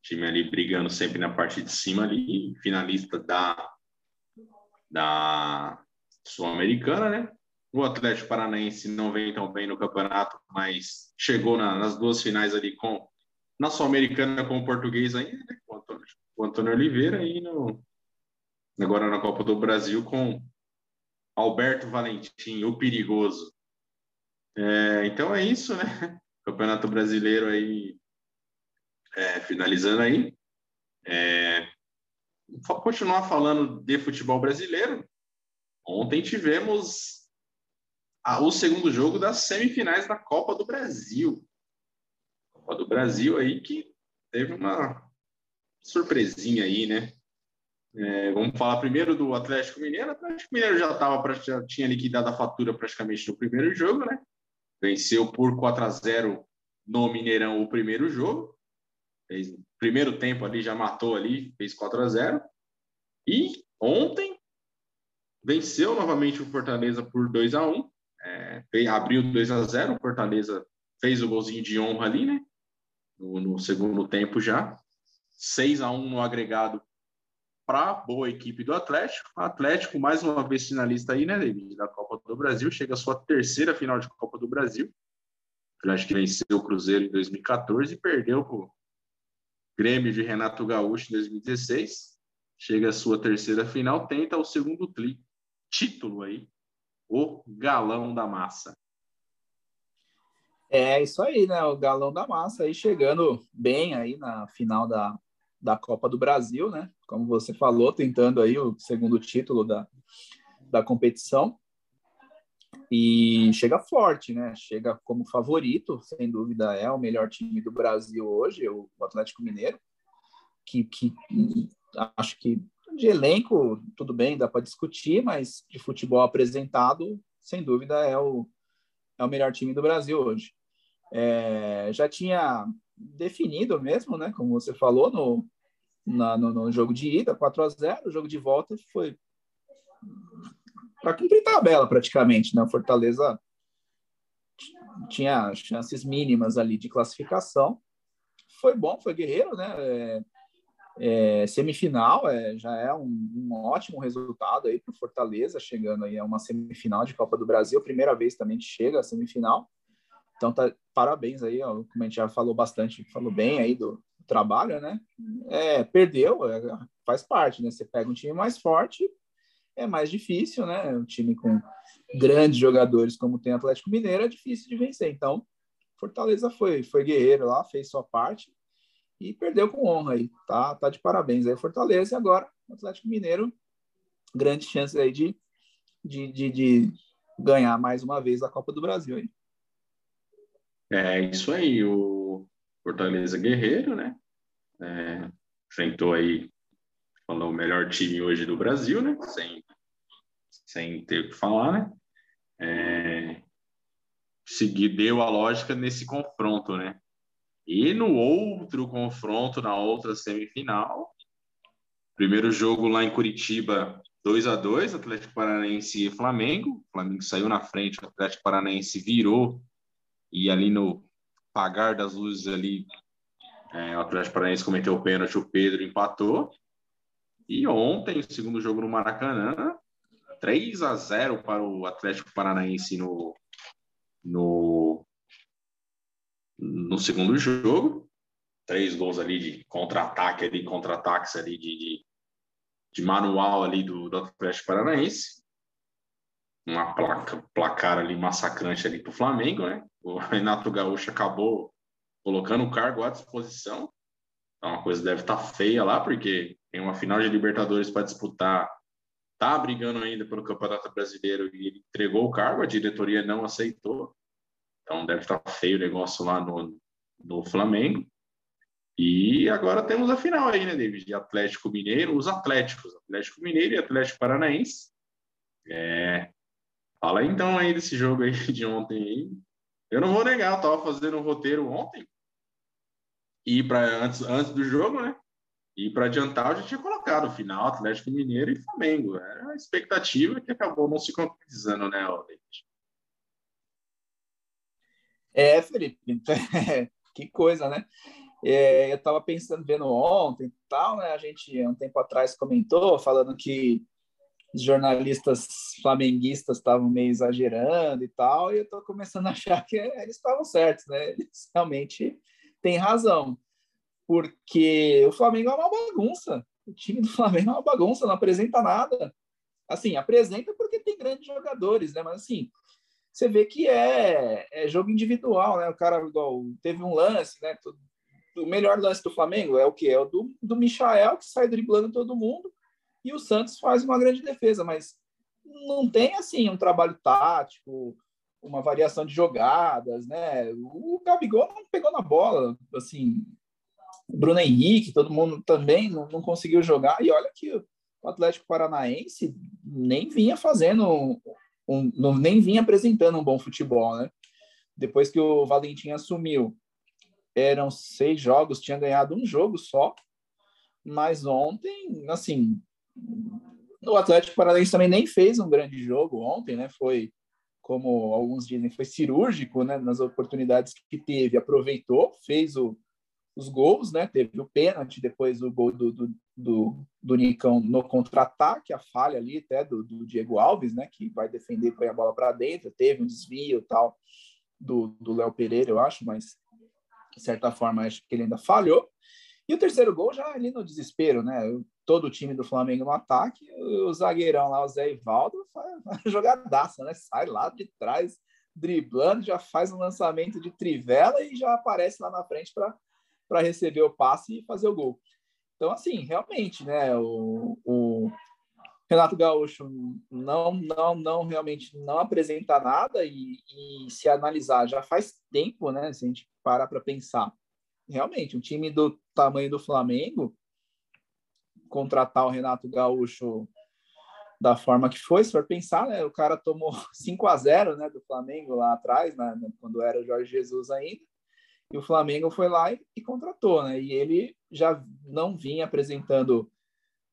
Time ali brigando sempre na parte de cima ali, finalista da, da Sul-Americana, né? O Atlético Paranaense não vem tão bem no campeonato, mas chegou na, nas duas finais ali com na Sul-Americana com o português ainda, né? com, o Antônio, com o Antônio Oliveira e no, agora na Copa do Brasil com Alberto Valentim, o perigoso. É, então é isso, né? Campeonato Brasileiro aí é, finalizando aí. É, continuar falando de futebol brasileiro. Ontem tivemos a, o segundo jogo das semifinais da Copa do Brasil. Copa do Brasil aí que teve uma surpresinha aí, né? É, vamos falar primeiro do Atlético Mineiro. O Atlético Mineiro já, tava, já tinha liquidado a fatura praticamente no primeiro jogo, né? Venceu por 4 a 0 no Mineirão o primeiro jogo. Fez, primeiro tempo ali já matou ali, fez 4 a 0 E ontem venceu novamente o Fortaleza por 2 a 1 é, abriu 2 a 0 o Fortaleza fez o golzinho de honra ali, né? No, no segundo tempo já. 6 a 1 no agregado para a boa equipe do Atlético. O Atlético, mais uma vez finalista aí, né, David, da Copa do Brasil, chega à sua terceira final de Copa do Brasil. O Atlético venceu o Cruzeiro em 2014 e perdeu Grêmio de Renato Gaúcho em 2016. Chega à sua terceira final, tenta o segundo título aí, o galão da massa. É isso aí, né? O galão da massa aí chegando bem aí na final da, da Copa do Brasil, né? Como você falou, tentando aí o segundo título da, da competição. E chega forte, né? Chega como favorito, sem dúvida é o melhor time do Brasil hoje, o Atlético Mineiro, que, que acho que de elenco, tudo bem, dá para discutir, mas de futebol apresentado, sem dúvida é o, é o melhor time do Brasil hoje. É, já tinha definido mesmo, né? Como você falou, no, na, no, no, jogo de ida, 4 a 0 o jogo de volta foi para cumprir tabela praticamente, né? Fortaleza tinha chances mínimas ali de classificação. Foi bom, foi guerreiro, né? É, é, semifinal é, já é um, um ótimo resultado aí para o Fortaleza, chegando aí a uma semifinal de Copa do Brasil, primeira vez também que chega à semifinal. Então, tá, parabéns aí, ó, como a gente já falou bastante, falou bem aí do, do trabalho, né? É, perdeu, é, faz parte, né? Você pega um time mais forte, é mais difícil, né? Um time com grandes jogadores como tem o Atlético Mineiro é difícil de vencer. Então, Fortaleza foi, foi guerreiro lá, fez sua parte e perdeu com honra aí, tá? Tá de parabéns aí, Fortaleza. E agora, o Atlético Mineiro, grande chance aí de, de, de, de ganhar mais uma vez a Copa do Brasil aí. É isso aí, o Fortaleza Guerreiro, né? É, enfrentou aí, falou, o melhor time hoje do Brasil, né? Sem, sem ter o que falar, né? É, seguir, deu a lógica nesse confronto, né? E no outro confronto, na outra semifinal, primeiro jogo lá em Curitiba, 2 a 2 Atlético Paranaense e Flamengo. O Flamengo saiu na frente, o Atlético Paranaense virou e ali no pagar das luzes ali, é, o Atlético Paranaense cometeu o pênalti, o Pedro empatou. E ontem, o segundo jogo no Maracanã, 3 a 0 para o Atlético Paranaense no, no, no segundo jogo. Três gols ali de contra-ataque, ali, contra-ataques ali de, de, de, manual ali do, do Atlético Paranaense uma placa, placar ali massacrante ali para o Flamengo, né? O Renato Gaúcho acabou colocando o cargo à disposição. Então, a coisa deve estar tá feia lá, porque tem uma final de Libertadores para disputar. Tá brigando ainda pelo Campeonato Brasileiro e ele entregou o cargo, a diretoria não aceitou. Então, deve estar tá feio o negócio lá no, no Flamengo. E agora temos a final aí, né, David? De Atlético Mineiro, os Atléticos, Atlético Mineiro e Atlético Paranaense. É, Fala então aí desse jogo aí de ontem aí. Eu não vou negar, eu tava fazendo um roteiro ontem. E para antes, antes do jogo, né? E para adiantar, eu já tinha colocado final Atlético Mineiro e Flamengo. Era a expectativa que acabou não se concretizando, né, David? É, Felipe, que coisa, né? É, eu estava pensando, vendo ontem tal, né? A gente, um tempo atrás, comentou, falando que os jornalistas flamenguistas estavam meio exagerando e tal, e eu estou começando a achar que eles estavam certos, né? Eles realmente têm razão, porque o Flamengo é uma bagunça. O time do Flamengo é uma bagunça, não apresenta nada. Assim, apresenta porque tem grandes jogadores, né? Mas assim, você vê que é, é jogo individual, né? O cara igual, teve um lance, né? O melhor lance do Flamengo é o que? É o do, do Michael, que sai driblando todo mundo, e o Santos faz uma grande defesa, mas não tem assim um trabalho tático, uma variação de jogadas, né? O Gabigol não pegou na bola, assim, Bruno Henrique, todo mundo também não, não conseguiu jogar, e olha que o Atlético Paranaense nem vinha fazendo um, não, nem vinha apresentando um bom futebol, né? Depois que o Valentim assumiu, eram seis jogos, tinha ganhado um jogo só, mas ontem, assim, o Atlético Paranaense também nem fez um grande jogo ontem, né? Foi, como alguns dizem, foi cirúrgico, né? Nas oportunidades que teve, aproveitou, fez o, os gols, né? Teve o pênalti, depois o gol do, do, do, do Nicão no contra-ataque, a falha ali até do, do, Diego Alves, né? Que vai defender, põe a bola para dentro, teve um desvio tal do Léo Pereira, eu acho, mas de certa forma acho que ele ainda falhou. E o terceiro gol já ali no desespero, né? Todo o time do Flamengo no ataque, o zagueirão lá, o Zé Ivaldo, faz jogadaça, né? Sai lá de trás, driblando, já faz um lançamento de trivela e já aparece lá na frente para para receber o passe e fazer o gol. Então, assim, realmente, né, o, o Renato Gaúcho não, não, não realmente não apresenta nada e, e, se analisar já faz tempo, né, se a gente parar para pensar, realmente, um time do tamanho do Flamengo contratar o Renato Gaúcho da forma que foi, se for pensar, né, o cara tomou 5 a 0 né, do Flamengo lá atrás, né, quando era o Jorge Jesus ainda, e o Flamengo foi lá e, e, contratou, né? E ele já não vinha apresentando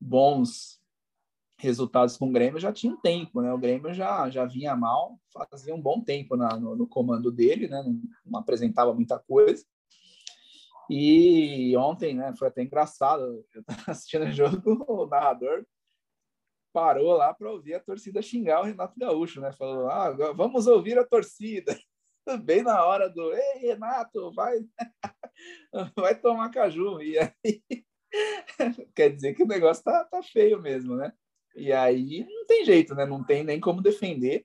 bons resultados com o Grêmio já tinha um tempo, né? O Grêmio já, já vinha mal, fazia um bom tempo na, no, no comando dele, né? Não, não, apresentava muita coisa. E ontem, né? Foi até engraçado. Eu estava assistindo o jogo, o narrador parou lá para ouvir a torcida xingar o Renato Gaúcho, né? Falou: ah, vamos ouvir a torcida bem na hora do Ei, Renato, vai, vai tomar caju. E aí quer dizer que o negócio tá, tá feio mesmo, né? E aí não tem jeito, né? Não tem nem como defender.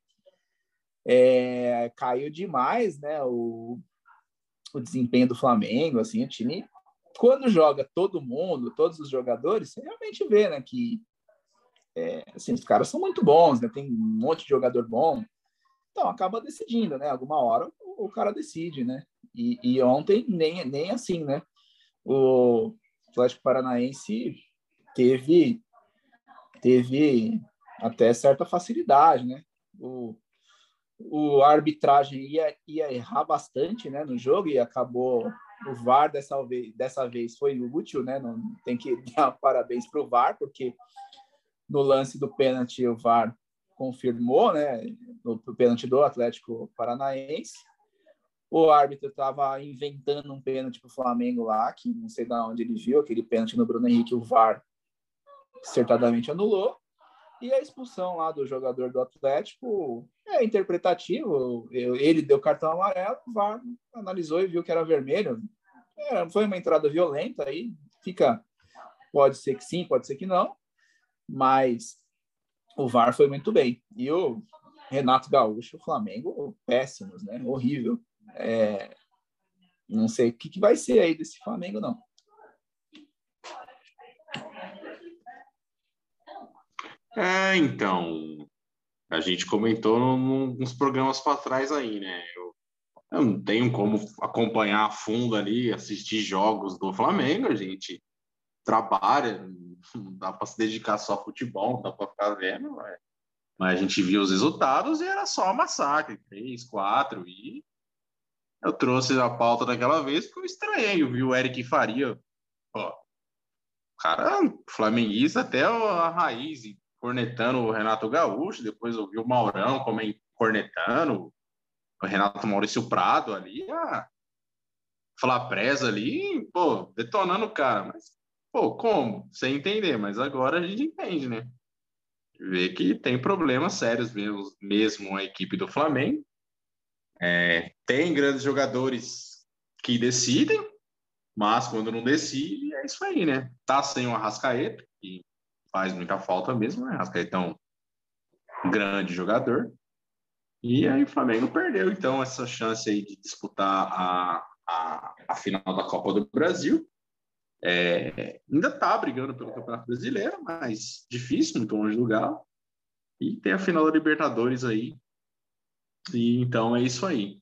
É, caiu demais, né? O, o desempenho do Flamengo, assim, o time quando joga todo mundo, todos os jogadores, você realmente vê, né, que é, assim, os caras são muito bons, né? Tem um monte de jogador bom. Então, acaba decidindo, né? Alguma hora o, cara decide, né? E, e, ontem nem, nem assim, né? O Atlético Paranaense teve, teve até certa facilidade, né? O, o arbitragem ia, ia errar bastante né, no jogo e acabou o VAR dessa vez, dessa vez foi útil, né? Não tem que dar parabéns para o VAR, porque no lance do pênalti o VAR confirmou, né, no pênalti do Atlético Paranaense. O árbitro estava inventando um pênalti para o Flamengo lá, que não sei de onde ele viu, aquele pênalti no Bruno Henrique, o VAR acertadamente anulou. E a expulsão lá do jogador do Atlético é interpretativo. Ele deu cartão amarelo, o VAR analisou e viu que era vermelho. É, foi uma entrada violenta aí, fica. Pode ser que sim, pode ser que não, mas o VAR foi muito bem. E o Renato Gaúcho, o Flamengo, péssimos, né? Horrível. É, não sei o que, que vai ser aí desse Flamengo, não. É, então, a gente comentou nos programas para trás aí, né? Eu, eu, não tenho como acompanhar a fundo ali, assistir jogos do Flamengo, a gente trabalha, não dá para se dedicar só ao futebol, não dá para ficar vendo, mas, mas, a gente viu os resultados e era só massacre, três, quatro, e eu trouxe a pauta daquela vez porque eu estranhei, eu vi o Eric Faria, ó, cara flamenguista até a raiz, cornetando o Renato Gaúcho, depois eu vi o Maurão como cornetando, o Renato Maurício Prado ali, ah, Flapresa ali, pô, detonando o cara. Mas, pô, como? Sem entender, mas agora a gente entende, né? Vê que tem problemas sérios mesmo, mesmo a equipe do Flamengo. É, tem grandes jogadores que decidem, mas quando não decide, é isso aí, né? Tá sem o Arrascaeta, que faz muita falta mesmo, né? Arrascaeta é um grande jogador. E aí o Flamengo perdeu, então, essa chance aí de disputar a, a, a final da Copa do Brasil. É, ainda está brigando pelo Campeonato Brasileiro, mas difícil, muito longe do Galo. E tem a final da Libertadores aí. E então é isso aí.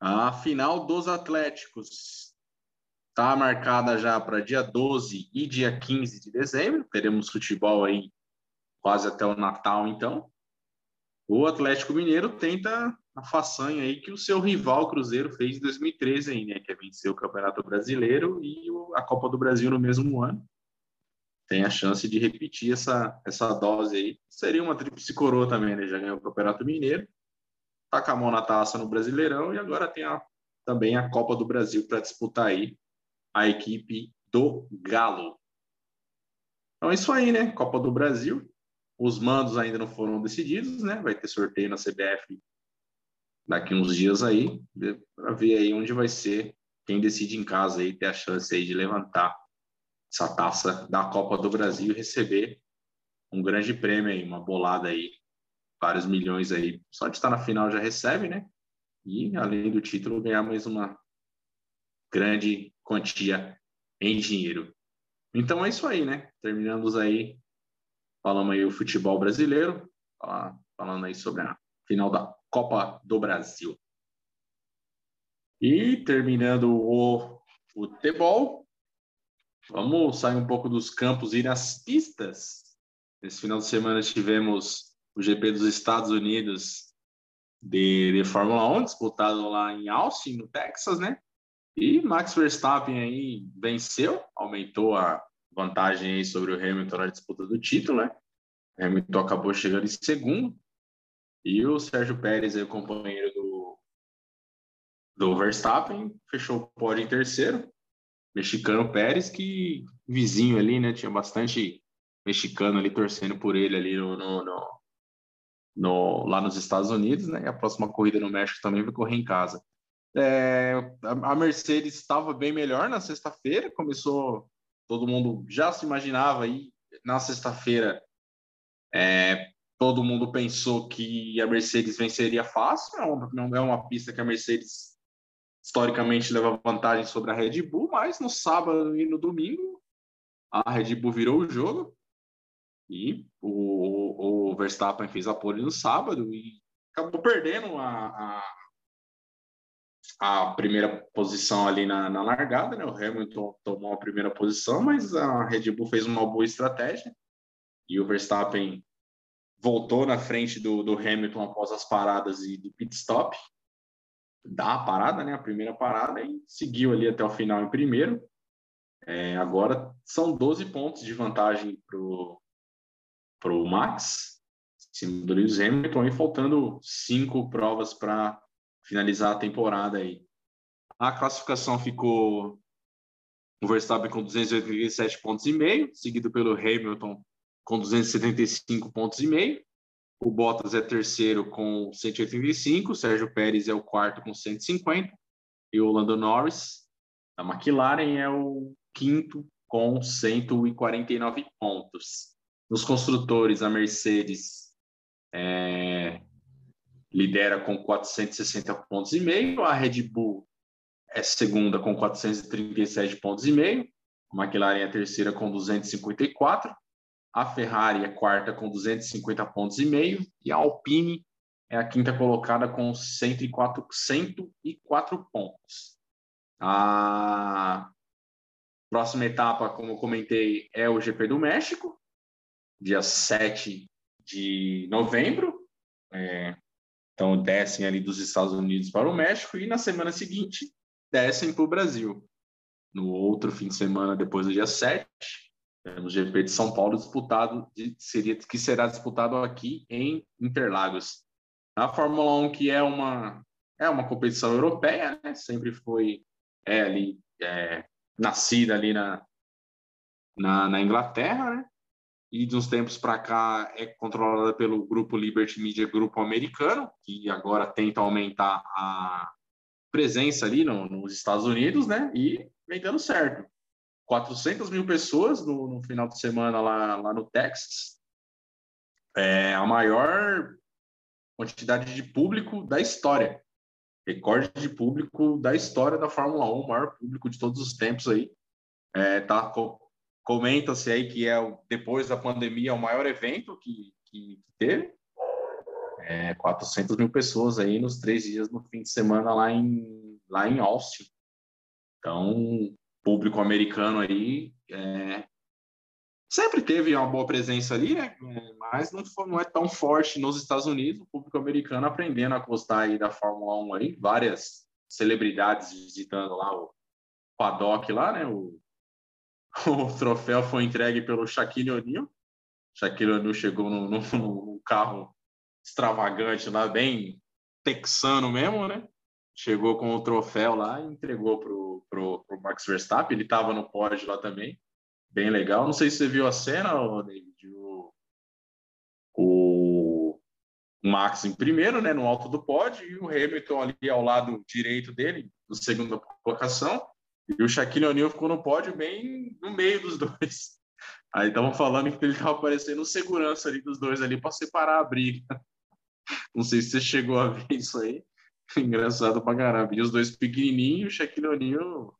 A final dos Atléticos está marcada já para dia 12 e dia 15 de dezembro. Teremos futebol aí quase até o Natal, então. O Atlético Mineiro tenta a façanha aí que o seu rival Cruzeiro fez em 2013 aí, né? Que é vencer o Campeonato Brasileiro e a Copa do Brasil no mesmo ano. Tem a chance de repetir essa, essa dose aí. Seria uma tríplice coroa também, né? Já ganhou o Campeonato Mineiro, tá com a mão na taça no Brasileirão e agora tem a, também a Copa do Brasil para disputar aí a equipe do Galo. Então é isso aí, né? Copa do Brasil. Os mandos ainda não foram decididos, né? Vai ter sorteio na CBF daqui uns dias aí, para ver aí onde vai ser. Quem decide em casa aí ter a chance aí de levantar essa taça da Copa do Brasil e receber um grande prêmio aí, uma bolada aí, vários milhões aí. Só de estar na final já recebe, né? E além do título, ganhar mais uma grande quantia em dinheiro. Então é isso aí, né? Terminamos aí falamos aí o futebol brasileiro, falando aí sobre a final da Copa do Brasil. E terminando o futebol, vamos sair um pouco dos campos e ir nas pistas. Esse final de semana tivemos o GP dos Estados Unidos de, de Fórmula 1, disputado lá em Austin, no Texas, né? E Max Verstappen aí venceu, aumentou a vantagem aí sobre o Hamilton na disputa do título, né? O Hamilton acabou chegando em segundo. E o Sérgio Pérez, aí, o companheiro do, do Verstappen, fechou o pódio em terceiro. Mexicano Pérez, que vizinho ali, né? Tinha bastante mexicano ali torcendo por ele ali no, no, no, no lá nos Estados Unidos, né? E a próxima corrida no México também vai correr em casa. É, a Mercedes estava bem melhor na sexta-feira, começou todo mundo já se imaginava aí na sexta-feira é, todo mundo pensou que a Mercedes venceria fácil é não é uma pista que a Mercedes historicamente leva vantagem sobre a Red Bull mas no sábado e no domingo a Red Bull virou o jogo e o, o Verstappen fez a pole no sábado e acabou perdendo a, a a primeira posição ali na, na, largada, né? O Hamilton tomou a primeira posição, mas a Red Bull fez uma boa estratégia e o Verstappen voltou na frente do, do Hamilton após as paradas e do pit stop, da parada, né? A primeira parada e seguiu ali até o final em primeiro. É, agora são 12 pontos de vantagem pro pro Max, em cima do Lewis Hamilton, e faltando cinco provas para finalizar a temporada aí. A classificação ficou o Verstappen com 287 pontos e meio, seguido pelo Hamilton com 275 pontos e meio. O Bottas é terceiro com 185, o Sérgio Pérez é o quarto com 150 e o Lando Norris da McLaren é o quinto com 149 pontos. Nos construtores, a Mercedes é, lidera com 460 pontos e meio, a Red Bull é segunda com 437 pontos e meio, a McLaren é terceira com 254, a Ferrari é quarta com 250 pontos e meio e a Alpine é a quinta colocada com 104, 104 pontos. A próxima etapa, como comentei, é o GP do México, dia 7 de novembro. É, então, descem ali dos Estados Unidos para o México e na semana seguinte descem para o Brasil. No outro fim de semana, depois do dia 7, temos o GP de São Paulo disputado, de, seria, que será disputado aqui em Interlagos. A Fórmula 1, que é uma, é uma competição europeia, né? sempre foi é ali é, nascida ali na, na, na Inglaterra, né? E de uns tempos para cá é controlada pelo grupo Liberty Media, grupo americano, que agora tenta aumentar a presença ali no, nos Estados Unidos, né? E vem dando certo. 400 mil pessoas no, no final de semana lá, lá no Texas. É a maior quantidade de público da história. Recorde de público da história da Fórmula 1, o maior público de todos os tempos aí. É, tá, Comenta-se aí que é depois da pandemia o maior evento que, que teve. É, 400 mil pessoas aí nos três dias no fim de semana lá em, lá em Austin. Então, público americano aí é, sempre teve uma boa presença ali, né? É, mas não, foi, não é tão forte nos Estados Unidos. O público americano aprendendo a gostar aí da Fórmula 1 aí, várias celebridades visitando lá o paddock lá, né? O, o troféu foi entregue pelo Shaquille O'Neal. Shaquille O'Neal chegou no, no, no, carro extravagante lá, bem texano mesmo, né? Chegou com o troféu lá e entregou pro, pro, pro Max Verstappen. Ele estava no pódio lá também. Bem legal. Não sei se você viu a cena, David. O, o Max em primeiro, né? No alto do pódio, e o Hamilton ali ao lado direito dele, na segunda colocação e o Shaquille O'Neal ficou no pódio bem no meio dos dois. Aí estavam falando que ele estava parecendo segurança ali dos dois ali para separar a briga. Não sei se você chegou a ver isso aí. Engraçado pra caramba. E os dois pequenininhos, o Shaquille O'Neal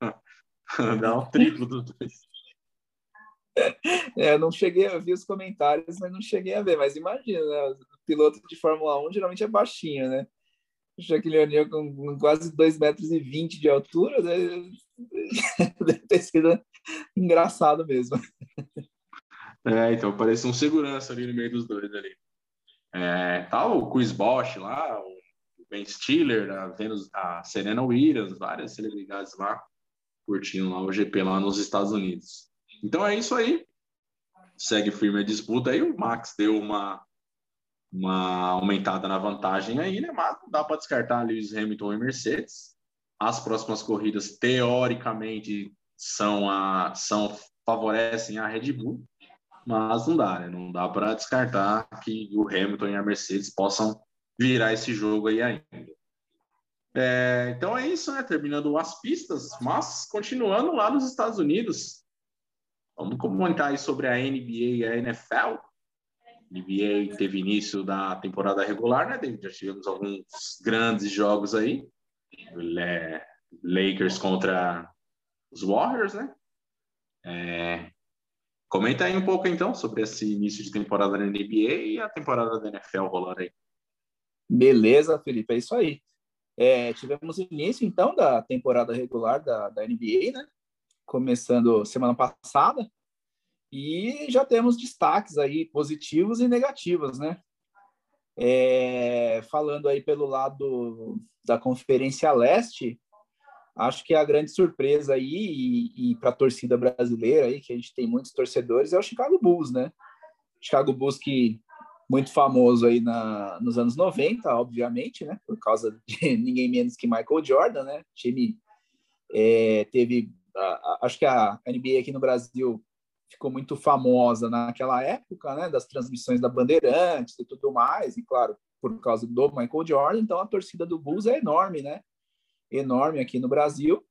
dá um triplo dos dois. É, eu não cheguei a ver os comentários, mas não cheguei a ver. Mas imagina, né? O piloto de Fórmula 1 geralmente é baixinho, né? O Shaquille O'Neal com quase 2,20 metros e 20 de altura, né? deve ter sido engraçado mesmo. É, então parece um segurança ali no meio dos dois ali. É, tá o Chris Bosch lá, o Ben Stiller, a, Venus, a Serena Williams, várias celebridades lá curtindo lá o GP lá nos Estados Unidos. Então é isso aí. Segue firme a disputa aí. O Max deu uma, uma aumentada na vantagem aí, né? Mas não dá para descartar Lewis Hamilton e Mercedes as próximas corridas teoricamente são a são favorecem a Red Bull, mas não dá, né? Não dá para descartar que o Hamilton e a Mercedes possam virar esse jogo aí ainda. É, então é isso, né? Terminando as pistas, mas continuando lá nos Estados Unidos. Vamos comentar aí sobre a NBA e a NFL. NBA teve início da temporada regular, né? Já tivemos alguns grandes jogos aí. Lakers contra os Warriors, né? É, comenta aí um pouco então sobre esse início de temporada da NBA e a temporada da NFL rolando aí. Beleza, Felipe, é isso aí. É, tivemos início então da temporada regular da, da NBA, né? Começando semana passada. E já temos destaques aí positivos e negativos, né? É, falando aí pelo lado da Conferência Leste, acho que a grande surpresa aí, e, e para a torcida brasileira aí, que a gente tem muitos torcedores, é o Chicago Bulls, né? Chicago Bulls que muito famoso aí na, nos anos 90, obviamente, né? Por causa de ninguém menos que Michael Jordan, né? O time é, teve, a, a, acho que a NBA aqui no Brasil ficou muito famosa naquela época, né, das transmissões da Bandeirantes e tudo mais, e claro, por causa do Michael Jordan, então a torcida do Bulls é enorme, né? Enorme aqui no Brasil.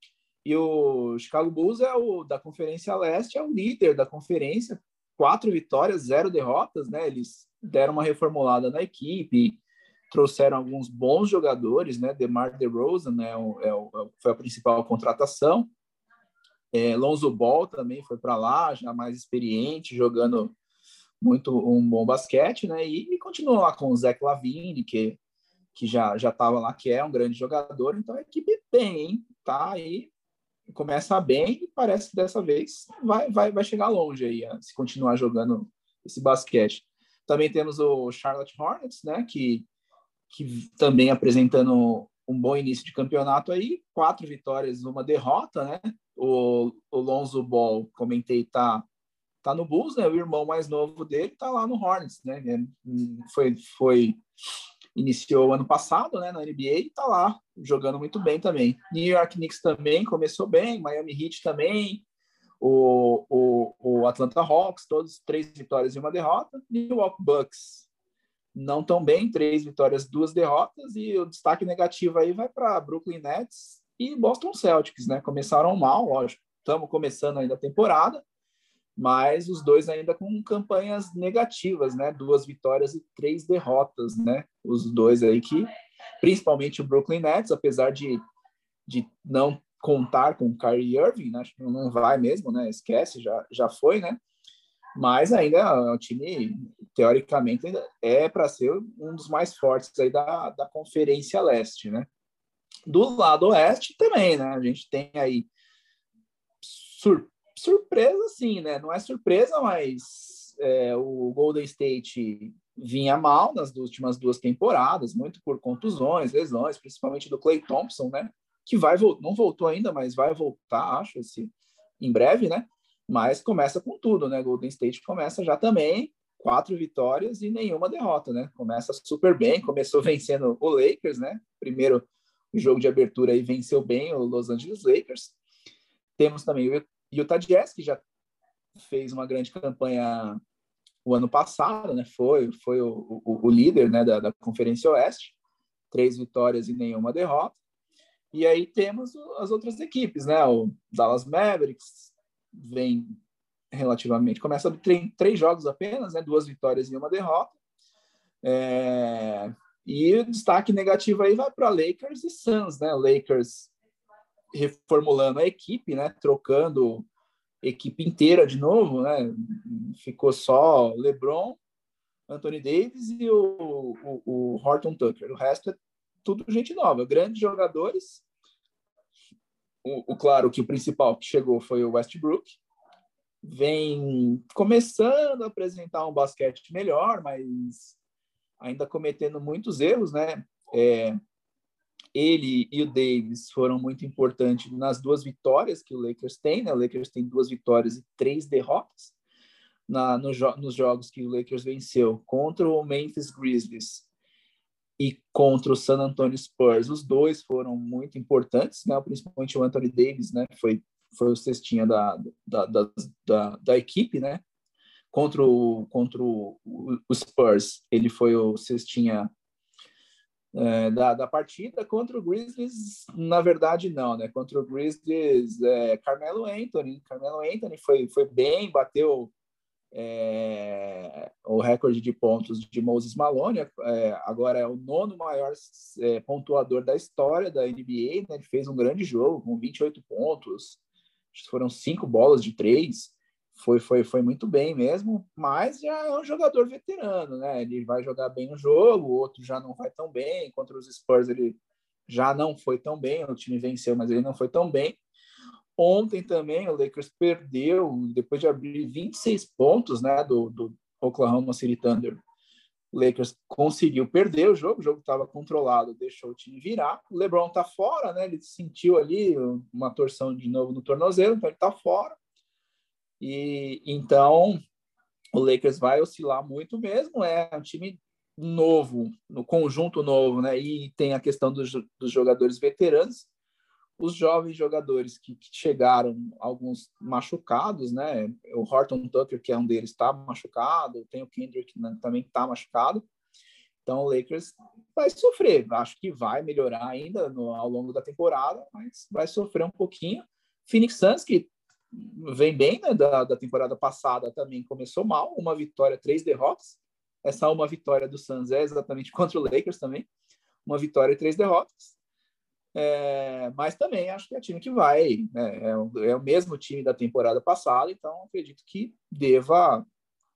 E o Chicago Bulls é o da Conferência Leste, é o líder da conferência, quatro vitórias, zero derrotas, né? Eles deram uma reformulada na equipe, trouxeram alguns bons jogadores, né? DeMar DeRozan, né? É, é o, foi a principal contratação. É, Lonzo Ball também foi para lá, já mais experiente, jogando muito um bom basquete, né? E, e continua lá com o Zach Lavine, que, que já já estava lá, que é um grande jogador. Então a equipe bem, hein? Tá aí, começa bem e parece que dessa vez vai, vai, vai chegar longe aí, se continuar jogando esse basquete. Também temos o Charlotte Hornets, né? Que, que também apresentando um bom início de campeonato aí, quatro vitórias, uma derrota, né? O, o Lonzo Ball, comentei, tá, tá no Bulls, né? O irmão mais novo dele tá lá no Hornets, né? É, foi, foi iniciou ano passado, né, na NBA, e tá lá jogando muito bem também. New York Knicks também começou bem, Miami Heat também, o, o, o Atlanta Hawks, todos três vitórias e uma derrota. Milwaukee Bucks não tão bem, três vitórias, duas derrotas, e o destaque negativo aí vai para Brooklyn Nets e Boston Celtics, né? Começaram mal, lógico. Estamos começando ainda a temporada, mas os dois ainda com campanhas negativas, né? Duas vitórias e três derrotas, né? Os dois aí que, principalmente o Brooklyn Nets, apesar de, de não contar com o Kyrie Irving, né? não vai mesmo, né? Esquece, já, já foi, né? Mas ainda é um time, teoricamente, ainda é para ser um dos mais fortes aí da, da Conferência Leste, né? Do lado oeste também, né? A gente tem aí sur surpresa, sim, né? Não é surpresa, mas é, o Golden State vinha mal nas últimas duas temporadas, muito por contusões, lesões, principalmente do Clay Thompson, né? Que vai não voltou ainda, mas vai voltar, acho, esse, em breve, né? Mas começa com tudo, né? Golden State começa já também quatro vitórias e nenhuma derrota, né? Começa super bem, começou vencendo o Lakers, né? Primeiro jogo de abertura aí venceu bem o Los Angeles Lakers. Temos também o Utah Jazz, que já fez uma grande campanha o ano passado, né? Foi, foi o, o, o líder né, da, da Conferência Oeste, três vitórias e nenhuma derrota. E aí temos as outras equipes, né? O Dallas Mavericks vem relativamente, começa três, três jogos apenas, né? Duas vitórias e uma derrota. É... E o destaque negativo aí vai para Lakers e Suns, né? Lakers reformulando a equipe, né? Trocando equipe inteira de novo, né? Ficou só LeBron, Anthony Davis e o, o, o Horton Tucker. O resto é tudo gente nova, grandes jogadores. O, o, claro que o principal que chegou foi o Westbrook. Vem começando a apresentar um basquete melhor, mas ainda cometendo muitos erros, né? É, ele e o Davis foram muito importantes nas duas vitórias que o Lakers tem, né? O Lakers tem duas vitórias e três derrotas na, no, nos jogos que o Lakers venceu contra o Memphis Grizzlies e contra o San Antonio Spurs. Os dois foram muito importantes, né? Principalmente o Anthony Davis, né? Foi foi o cestinha da, da, da, da, da equipe, né? Contra o, contra o, o Spurs, ele foi o cestinha é, da, da partida contra o Grizzlies, na verdade não, né? Contra o Grizzlies, é, Carmelo Anthony, Carmelo Anthony foi, foi bem, bateu é, o recorde de pontos de Moses Malone, é, agora é o nono maior é, pontuador da história da NBA, né? Ele fez um grande jogo com 28 pontos, foram cinco bolas de três, foi, foi, foi muito bem mesmo, mas já é um jogador veterano, né? Ele vai jogar bem o jogo, o outro já não vai tão bem. Contra os Spurs, ele já não foi tão bem. O time venceu, mas ele não foi tão bem. Ontem também o Lakers perdeu, depois de abrir 26 pontos né, do, do Oklahoma City Thunder. O Lakers conseguiu perder o jogo, o jogo estava controlado, deixou o time virar. O LeBron está fora, né? Ele sentiu ali uma torção de novo no tornozelo, então ele está fora. E então o Lakers vai oscilar muito mesmo. É um time novo, no conjunto novo, né? E tem a questão dos, dos jogadores veteranos, os jovens jogadores que, que, chegaram, alguns machucados, né? O Horton Tucker, que é um deles, está machucado, tem o Kendrick que também está machucado. Então o Lakers vai sofrer. Acho que vai melhorar ainda no, ao longo da temporada, mas vai sofrer um pouquinho. Phoenix Suns, que vem bem, né? Da, da temporada passada também começou mal, uma vitória, três derrotas. Essa uma vitória do Suns é exatamente contra o Lakers também, uma vitória e três derrotas. É, mas também acho que é time que vai, né? é, o, é, o mesmo time da temporada passada, então acredito que deva,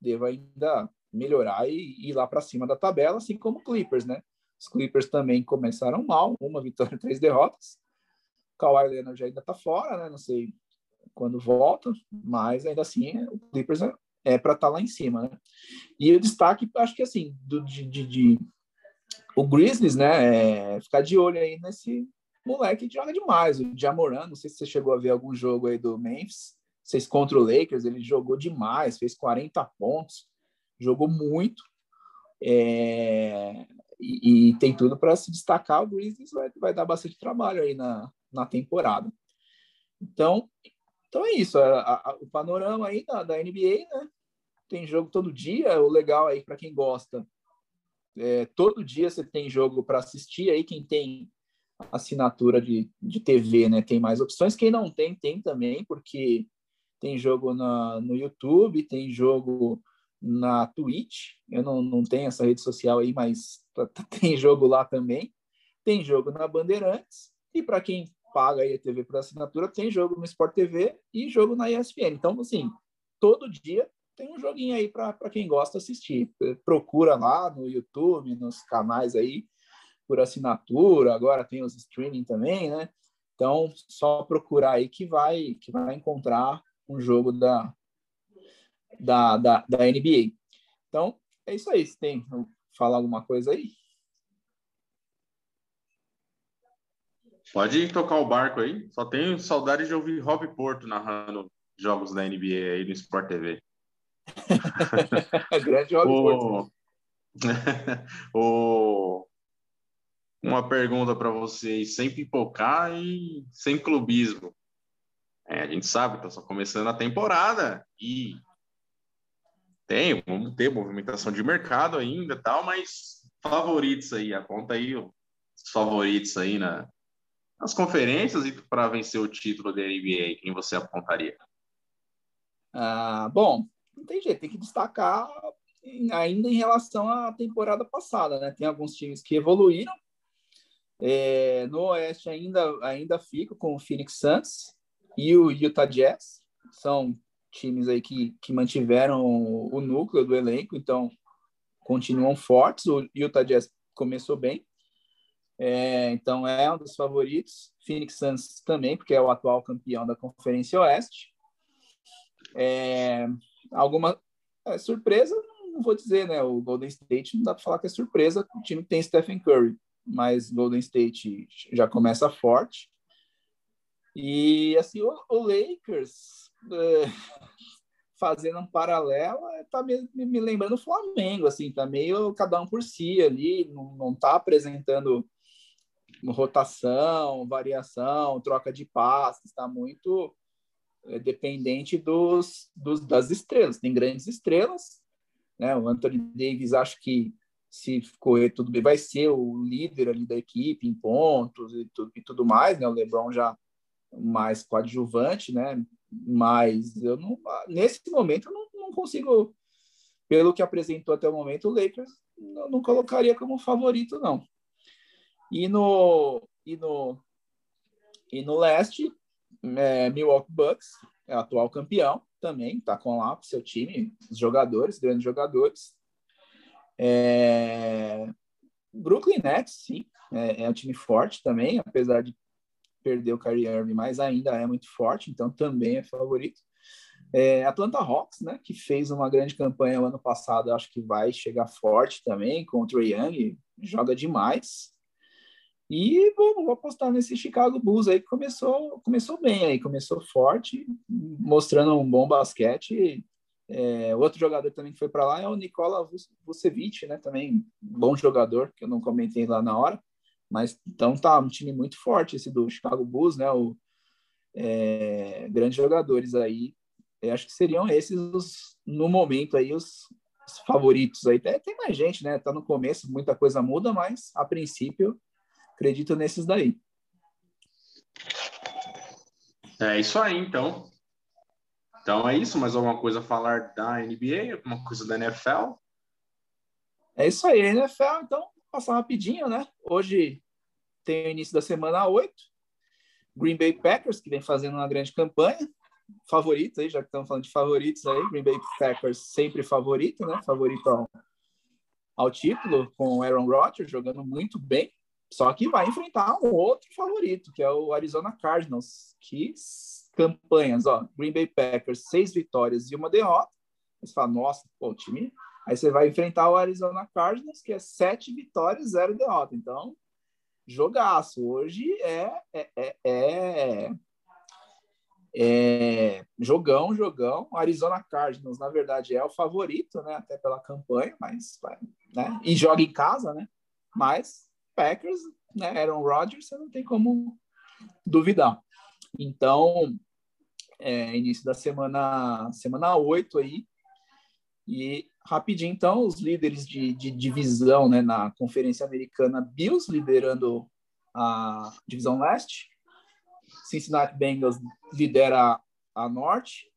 deva ainda melhorar e, ir lá para cima da tabela, assim como o Clippers, né? Os Clippers também começaram mal, uma vitória, três derrotas. O Kawhi Leonard ainda está fora, né? Não sei quando volta, mas ainda assim o Clippers é, é para estar tá lá em cima, né? E o destaque, acho que assim, do, de, de, de o Grizzlies, né? É ficar de olho aí nesse moleque que joga demais. O Jamoran, não sei se você chegou a ver algum jogo aí do Memphis, vocês contra o Lakers, ele jogou demais, fez 40 pontos, jogou muito. É... e, e tem tudo para se destacar. O Grizzlies vai, vai dar bastante trabalho aí na, na temporada. Então, então é isso. A, a, o panorama aí da, da NBA, né? Tem jogo todo dia. O legal aí para quem gosta, é, todo dia você tem jogo para assistir. Aí quem tem assinatura de, de TV, né? Tem mais opções. Quem não tem, tem também, porque tem jogo na, no YouTube, tem jogo na Twitch. Eu não, não tenho essa rede social aí, mas tem jogo lá também. Tem jogo na Bandeirantes. E para quem paga aí a TV por assinatura, tem jogo no Sport TV e jogo na ESPN. Então, assim, todo dia tem um joguinho aí para quem gosta assistir. Procura lá no YouTube, nos canais aí por assinatura. Agora tem os streaming também, né? Então, só procurar aí que vai que vai encontrar um jogo da, da, da, da NBA. Então, é isso aí. Você tem falar alguma coisa aí? Pode tocar o barco aí. Só tenho saudade de ouvir Rob Porto narrando jogos da NBA aí no Sport TV. Grande Rob o... Porto. o... Uma pergunta para vocês, sem pipocar e sem clubismo. É, a gente sabe está só começando a temporada e tem, vamos ter movimentação de mercado ainda tal, mas favoritos aí, aponta aí os favoritos aí na, nas conferências e para vencer o título da NBA, quem você apontaria? Ah, bom, não tem jeito, tem que destacar ainda em relação à temporada passada, né? Tem alguns times que evoluíram. É, no Oeste ainda ainda fico com o Phoenix Suns, e o Utah Jazz. São times aí que, que mantiveram o, núcleo do elenco, então continuam fortes. O Utah Jazz começou bem, é, então é um dos favoritos. Phoenix Suns também, porque é o atual campeão da Conferência Oeste. É, alguma é, surpresa, não vou dizer, né? O Golden State não dá para falar que é surpresa, o time tem Stephen Curry, mas Golden State já começa forte. E assim, o, o Lakers, é, fazendo um paralelo, é, tá me, me, lembrando o Flamengo, assim, tá meio cada um por si ali, não, não tá apresentando rotação, variação, troca de passes, está muito é, dependente dos, dos, das estrelas. Tem grandes estrelas, né? O Anthony Davis acho que se correr tudo bem, vai ser o líder ali da equipe em pontos e tudo, e tudo mais, né? O LeBron já mais coadjuvante, né? Mas eu não, nesse momento eu não, não consigo, pelo que apresentou até o momento, o Lakers não, não colocaria como favorito, não. E no, e no, e no leste, é, Milwaukee Bucks é o atual campeão também, tá com lá com seu time, os jogadores, grandes jogadores. É, Brooklyn Nets, sim, é, é um time forte também, apesar de perdeu o Kyrie Irving, mas ainda é muito forte, então também é favorito. É, Atlanta Hawks, né, que fez uma grande campanha no ano passado, acho que vai chegar forte também contra o Young, joga demais. E vou, vou apostar nesse Chicago Bulls aí que começou, começou bem aí, começou forte, mostrando um bom basquete. É, outro jogador também que foi para lá é o Nikola Vucevic, né, também bom jogador, que eu não comentei lá na hora. Mas então tá um time muito forte esse do Chicago Bulls, né? O, é, grandes jogadores aí. Eu acho que seriam esses os, no momento aí os, os favoritos aí. Tem, tem mais gente, né? Tá no começo, muita coisa muda, mas a princípio acredito nesses daí. É isso aí, então. Então é isso. Mais alguma coisa a falar da NBA? Alguma coisa da NFL? É isso aí, NFL. Então, passar rapidinho, né? Hoje tem o início da semana 8. Green Bay Packers, que vem fazendo uma grande campanha. Favoritos aí, já que estamos falando de favoritos aí. Green Bay Packers sempre favorito, né? Favorito ao, ao título, com Aaron Rodgers jogando muito bem. Só que vai enfrentar um outro favorito, que é o Arizona Cardinals. Que campanhas, ó. Green Bay Packers, seis vitórias e uma derrota. Você fala, nossa, pô, o time. Aí você vai enfrentar o Arizona Cardinals, que é sete vitórias, zero derrota. Então, jogaço. Hoje é, é, é, é, é, jogão, jogão. Arizona Cardinals, na verdade, é o favorito, né? Até pela campanha, mas né? e joga em casa, né? Mas Packers, né, Aaron Rodgers, você não tem como duvidar. Então, é, início da semana semana 8 aí. E rapidinho, então, os líderes de, de divisão né, na Conferência Americana, Bills liderando a divisão leste, Cincinnati Bengals lidera a norte,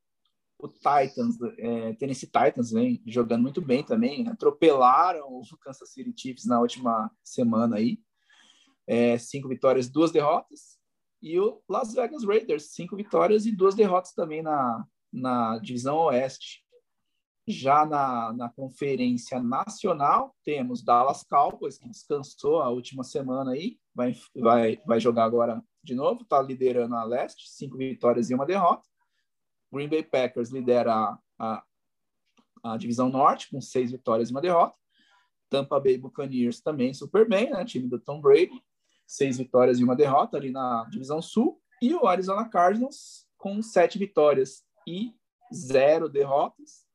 o Titans, é, Tennessee Titans vem jogando muito bem também, atropelaram o Kansas City Chiefs na última semana aí, é, cinco vitórias, duas derrotas, e o Las Vegas Raiders, cinco vitórias e duas derrotas também na, na divisão oeste. Já na, na Conferência Nacional, temos Dallas Cowboys, que descansou a última semana aí, vai, vai, vai jogar agora de novo, está liderando a leste, cinco vitórias e uma derrota. Green Bay Packers lidera a, a, a divisão norte, com seis vitórias e uma derrota. Tampa Bay Buccaneers também super bem, né? Time do Tom Brady, seis vitórias e uma derrota ali na divisão sul. E o Arizona Cardinals com sete vitórias e zero derrotas.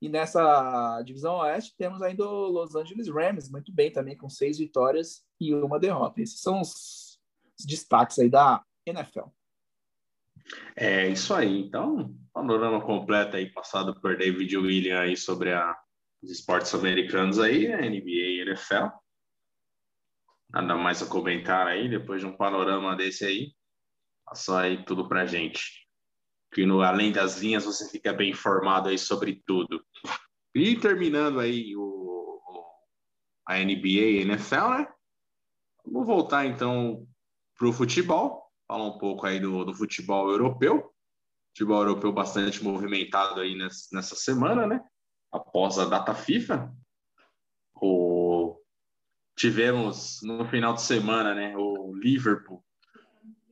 E nessa divisão oeste temos ainda o Los Angeles Rams, muito bem também, com seis vitórias e uma derrota. Esses são os, destaques aí da NFL. É isso aí. Então, panorama completo aí passado por David William aí sobre a, os esportes americanos aí, NBA e NFL. Nada mais a comentar aí, depois de um panorama desse aí. Passou aí tudo pra gente que no Além das Linhas você fica bem informado aí sobre tudo. E terminando aí o, a NBA e NFL, né? Vamos voltar então para o futebol, falar um pouco aí do, do futebol europeu. Futebol europeu bastante movimentado aí nessa, nessa semana, né? Após a data FIFA. O... Tivemos no final de semana, né? O Liverpool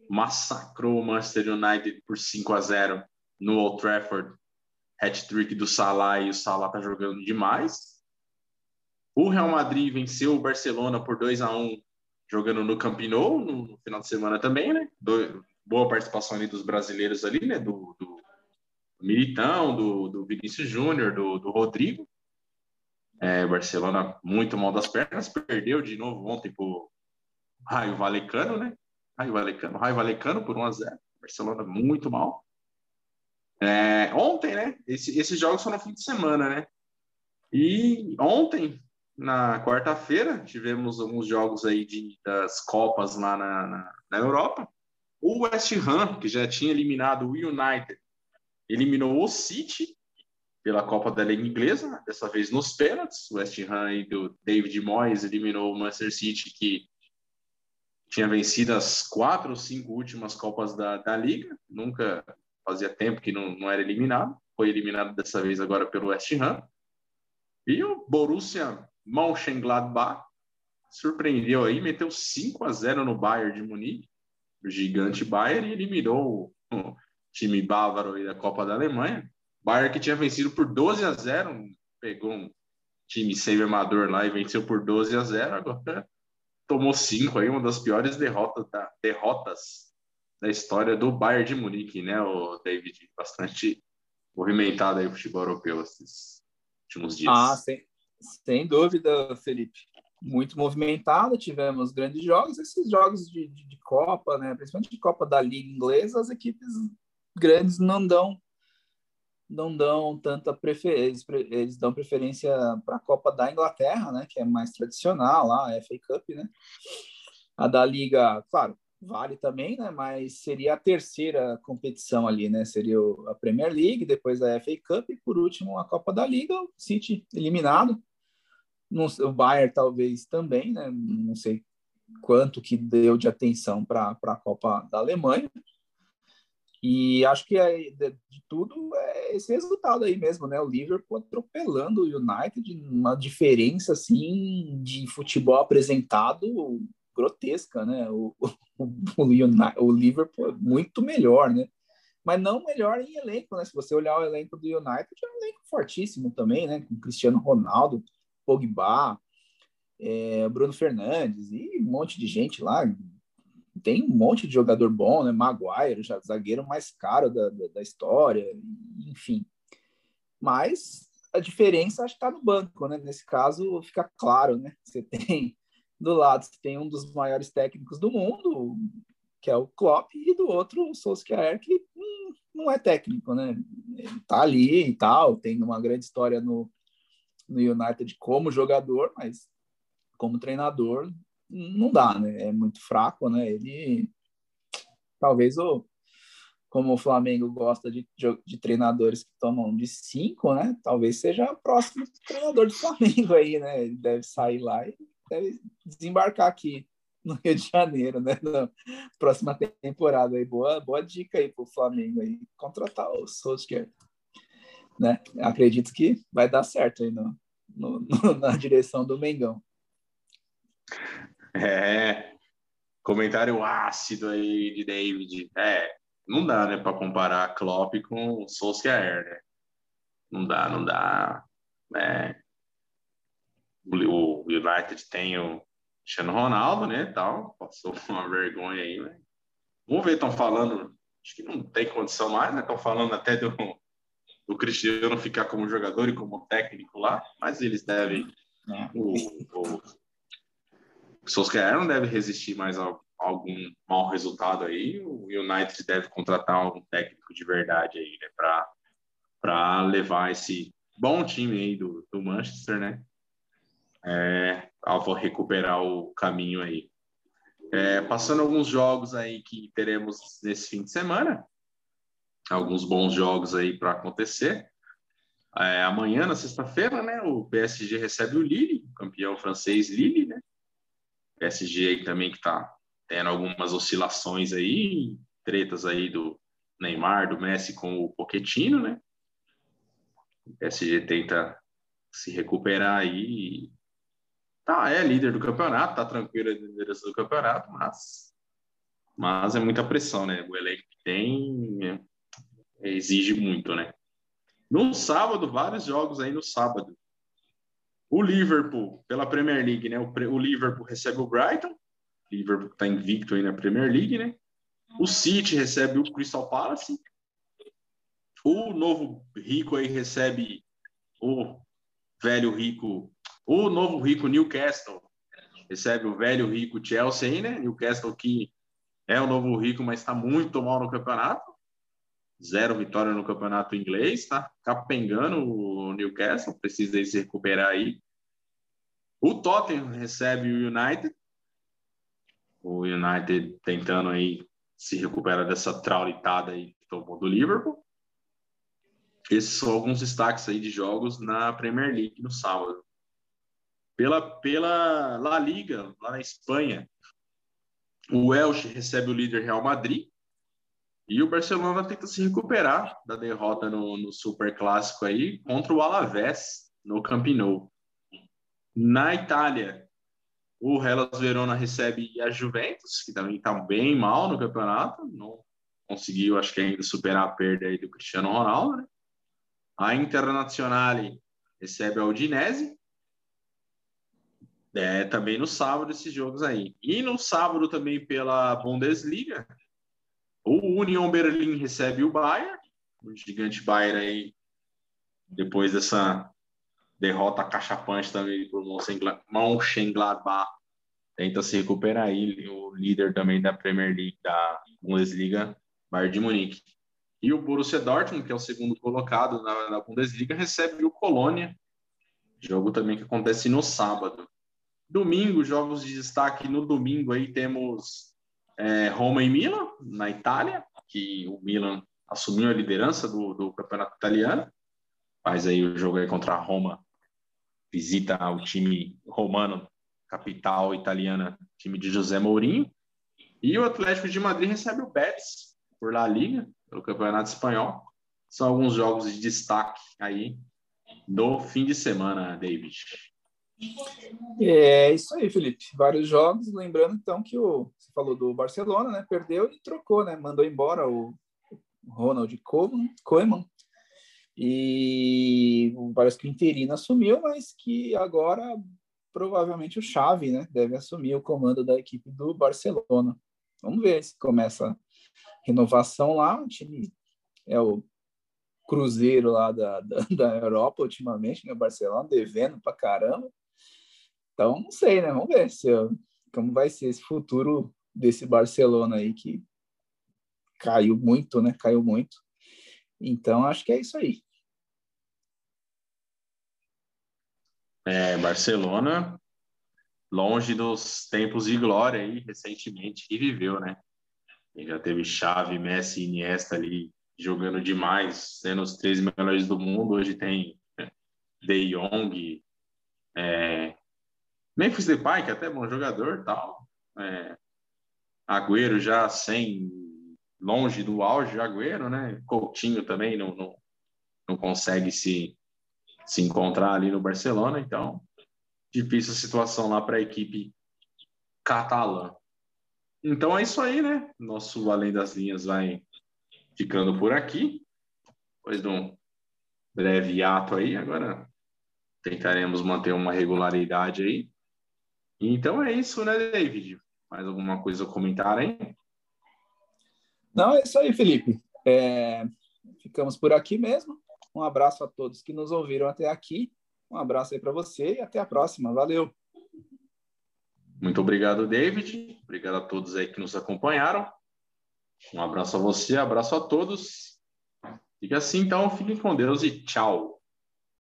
massacrou o Manchester United por 5 a 0 no Old Trafford. Hat-trick do Salah e o Salah tá jogando demais. O Real Madrid venceu o Barcelona por 2 a 1 jogando no Camp Nou no final de semana também, né? Do, boa participação ali dos brasileiros ali, né? Do, do Militão, do, do Vinícius Júnior, do, do Rodrigo. É, Barcelona muito mal das pernas, perdeu de novo ontem pro Raio Valecano, né? Raio Valecano, Raio Valecano por 1 a 0 Barcelona muito mal. É, ontem, né? Esse, esses jogos foram no fim de semana, né? E ontem, na quarta-feira, tivemos alguns jogos aí de, das Copas lá na, na, na, Europa. O West Ham, que já tinha eliminado o United, eliminou o City pela Copa da Liga Inglesa, dessa vez nos pênaltis. O West Ham e do David Moyes eliminou o Manchester City, que tinha vencido as quatro ou cinco últimas Copas da, da Liga, nunca fazia tempo que não, não era eliminado, foi eliminado dessa vez agora pelo West Ham. E o Borussia Mönchengladbach surpreendeu aí, meteu 5 a 0 no Bayern de Munique, o gigante Bayern, e eliminou o, time bávaro aí da Copa da Alemanha. Bayern que tinha vencido por 12 a 0, pegou um time sem amador lá e venceu por 12 a 0, agora tomou cinco aí, uma das piores derrotas da, derrotas da história do Bayern de Munique, né, o David? Bastante movimentado aí o futebol europeu esses últimos dias. Ah, sem, sem dúvida, Felipe. Muito movimentado, tivemos grandes jogos, esses jogos de, de, de Copa, né, principalmente de Copa da Liga Inglesa, as equipes grandes não dão não dão tanta preferência, eles dão preferência para a Copa da Inglaterra, né, que é mais tradicional lá, a FA Cup, né? A da Liga, claro, vale também, né, mas seria a terceira competição ali, né? Seria a Premier League, depois a FA Cup e por último a Copa da Liga, o City eliminado. O Bayern talvez também, né? Não sei quanto que deu de atenção para a Copa da Alemanha, e acho que é, de, de, tudo é esse resultado aí mesmo, né? O Liverpool atropelando o United, uma diferença assim de futebol apresentado grotesca, né? O, o, o, United, o Liverpool é muito melhor, né? Mas não melhor em elenco, né? Se você olhar o elenco do United, é um elenco fortíssimo também, né? Com Cristiano Ronaldo, Pogba, é, Bruno Fernandes e um monte de gente lá, tem um monte de jogador bom, né? Maguire, já zagueiro mais caro da, da, da história, enfim. Mas a diferença acho que está no banco, né? Nesse caso fica claro, né? Você tem do lado você tem um dos maiores técnicos do mundo, que é o Klopp, e do outro o Solskjaer, que hum, não é técnico, né? Ele tá ali e tal, tem uma grande história no, no United como jogador, mas como treinador não dá, né? É muito fraco, né? Ele talvez o como o Flamengo gosta de, de, treinadores que tomam de cinco, né? Talvez seja o próximo treinador do Flamengo aí, né? Ele deve sair lá e deve desembarcar aqui no Rio de Janeiro, né? Na próxima temporada aí. Boa, boa dica aí pro Flamengo aí, contratar o Solskjaer, né? Acredito que vai dar certo aí no, no, no na direção do Mengão. É, comentário ácido aí de David. É, não dá, né, para comparar Klopp com Solskjaer, né? Não dá, não dá. É, o United tem o Cristiano Ronaldo, né, tal, passou uma vergonha aí, né? Vamos ver, estão falando, acho que não tem condição mais, né? Estão falando até do, do Cristiano ficar como jogador e como técnico lá, mas eles devem. É. O, o, Solskjaer não deve resistir mais a algum mau resultado aí. O United deve contratar um técnico de verdade aí, né, para levar esse bom time aí do, do Manchester, né? É, vou recuperar o caminho aí. É, passando alguns jogos aí que teremos nesse fim de semana, alguns bons jogos aí para acontecer. É, amanhã, na sexta-feira, né, o PSG recebe o Lille, campeão francês Lille, né? PSG aí também que está tendo algumas oscilações aí, tretas aí do Neymar, do Messi com o Pochettino, né? O PSG tenta se recuperar aí. Tá, é líder do campeonato, tá tranquilo a liderança do campeonato, mas mas é muita pressão, né? O elenco que tem é, exige muito, né? No sábado, vários jogos aí no sábado. O Liverpool, pela Premier League, né? O, o Liverpool recebe o Brighton. O Liverpool está invicto aí na Premier League, né? O City recebe o Crystal Palace. O novo rico aí recebe o velho rico, o novo rico Newcastle recebe o velho rico Chelsea aí, né? Newcastle que é o novo rico, mas está muito mal no campeonato. Zero vitória no campeonato inglês, tá capengando o Newcastle, precisa se recuperar aí. O Tottenham recebe o United. O United tentando aí se recuperar dessa traulitada aí que tomou do Liverpool. Esses são alguns destaques aí de jogos na Premier League no sábado. Pela, pela La Liga, lá na Espanha, o Welsh recebe o líder Real Madrid. E o Barcelona tenta se recuperar da derrota no, no Super Clássico aí contra o Alavés no Camp Nou. Na Itália, o Hellas Verona recebe a Juventus, que também está bem mal no campeonato, não conseguiu, acho que ainda superar a perda aí do Cristiano Ronaldo. Né? A Internazionale recebe a Udinese. É, também no sábado esses jogos aí. E no sábado também pela Bundesliga, o Union Berlim recebe o Bayern, o gigante Bayern aí, depois dessa derrota cachapante também por Mönchengladbach, tenta se recuperar aí, o líder também da Premier League, da Bundesliga, Bayern de Munique. E o Borussia Dortmund, que é o segundo colocado na, na Bundesliga, recebe o Colônia, jogo também que acontece no sábado. Domingo, jogos de destaque no domingo aí temos é, Roma e Milan, na Itália, que o Milan assumiu a liderança do, do campeonato italiano, faz aí o jogo aí contra a Roma visita o time romano, capital italiana, time de José Mourinho. E o Atlético de Madrid recebe o Betis por La Liga, pelo Campeonato Espanhol. São alguns jogos de destaque aí do fim de semana, David. É isso aí, Felipe. Vários jogos. Lembrando então que o você falou do Barcelona, né? Perdeu e trocou, né? Mandou embora o Ronald Koeman, e parece que o interino assumiu, mas que agora provavelmente o Xavi, né, deve assumir o comando da equipe do Barcelona. Vamos ver se começa a renovação lá. O time é o Cruzeiro lá da, da, da Europa ultimamente, né, o Barcelona devendo pra caramba. Então, não sei, né? Vamos ver se, como vai ser esse futuro desse Barcelona aí que caiu muito, né? Caiu muito. Então, acho que é isso aí. É, Barcelona, longe dos tempos de glória aí, recentemente, que viveu, né? Ele já teve Xavi, Messi e Iniesta ali jogando demais, sendo os três melhores do mundo. Hoje tem né, De Jong, é, Memphis Depay, que é até bom jogador tal. É, Agüero já sem, longe do auge de Agüero, né? Coutinho também não, não, não consegue se, se encontrar ali no Barcelona, então difícil a situação lá para a equipe catalã. Então é isso aí, né? Nosso Além das Linhas vai ficando por aqui. Depois de um breve ato aí, agora tentaremos manter uma regularidade aí. Então é isso, né, David? Mais alguma coisa a comentar aí? Não, é isso aí, Felipe. É... Ficamos por aqui mesmo. Um abraço a todos que nos ouviram até aqui. Um abraço aí para você e até a próxima. Valeu. Muito obrigado, David. Obrigado a todos aí que nos acompanharam. Um abraço a você, abraço a todos. Fique assim, então. Fiquem com Deus e tchau.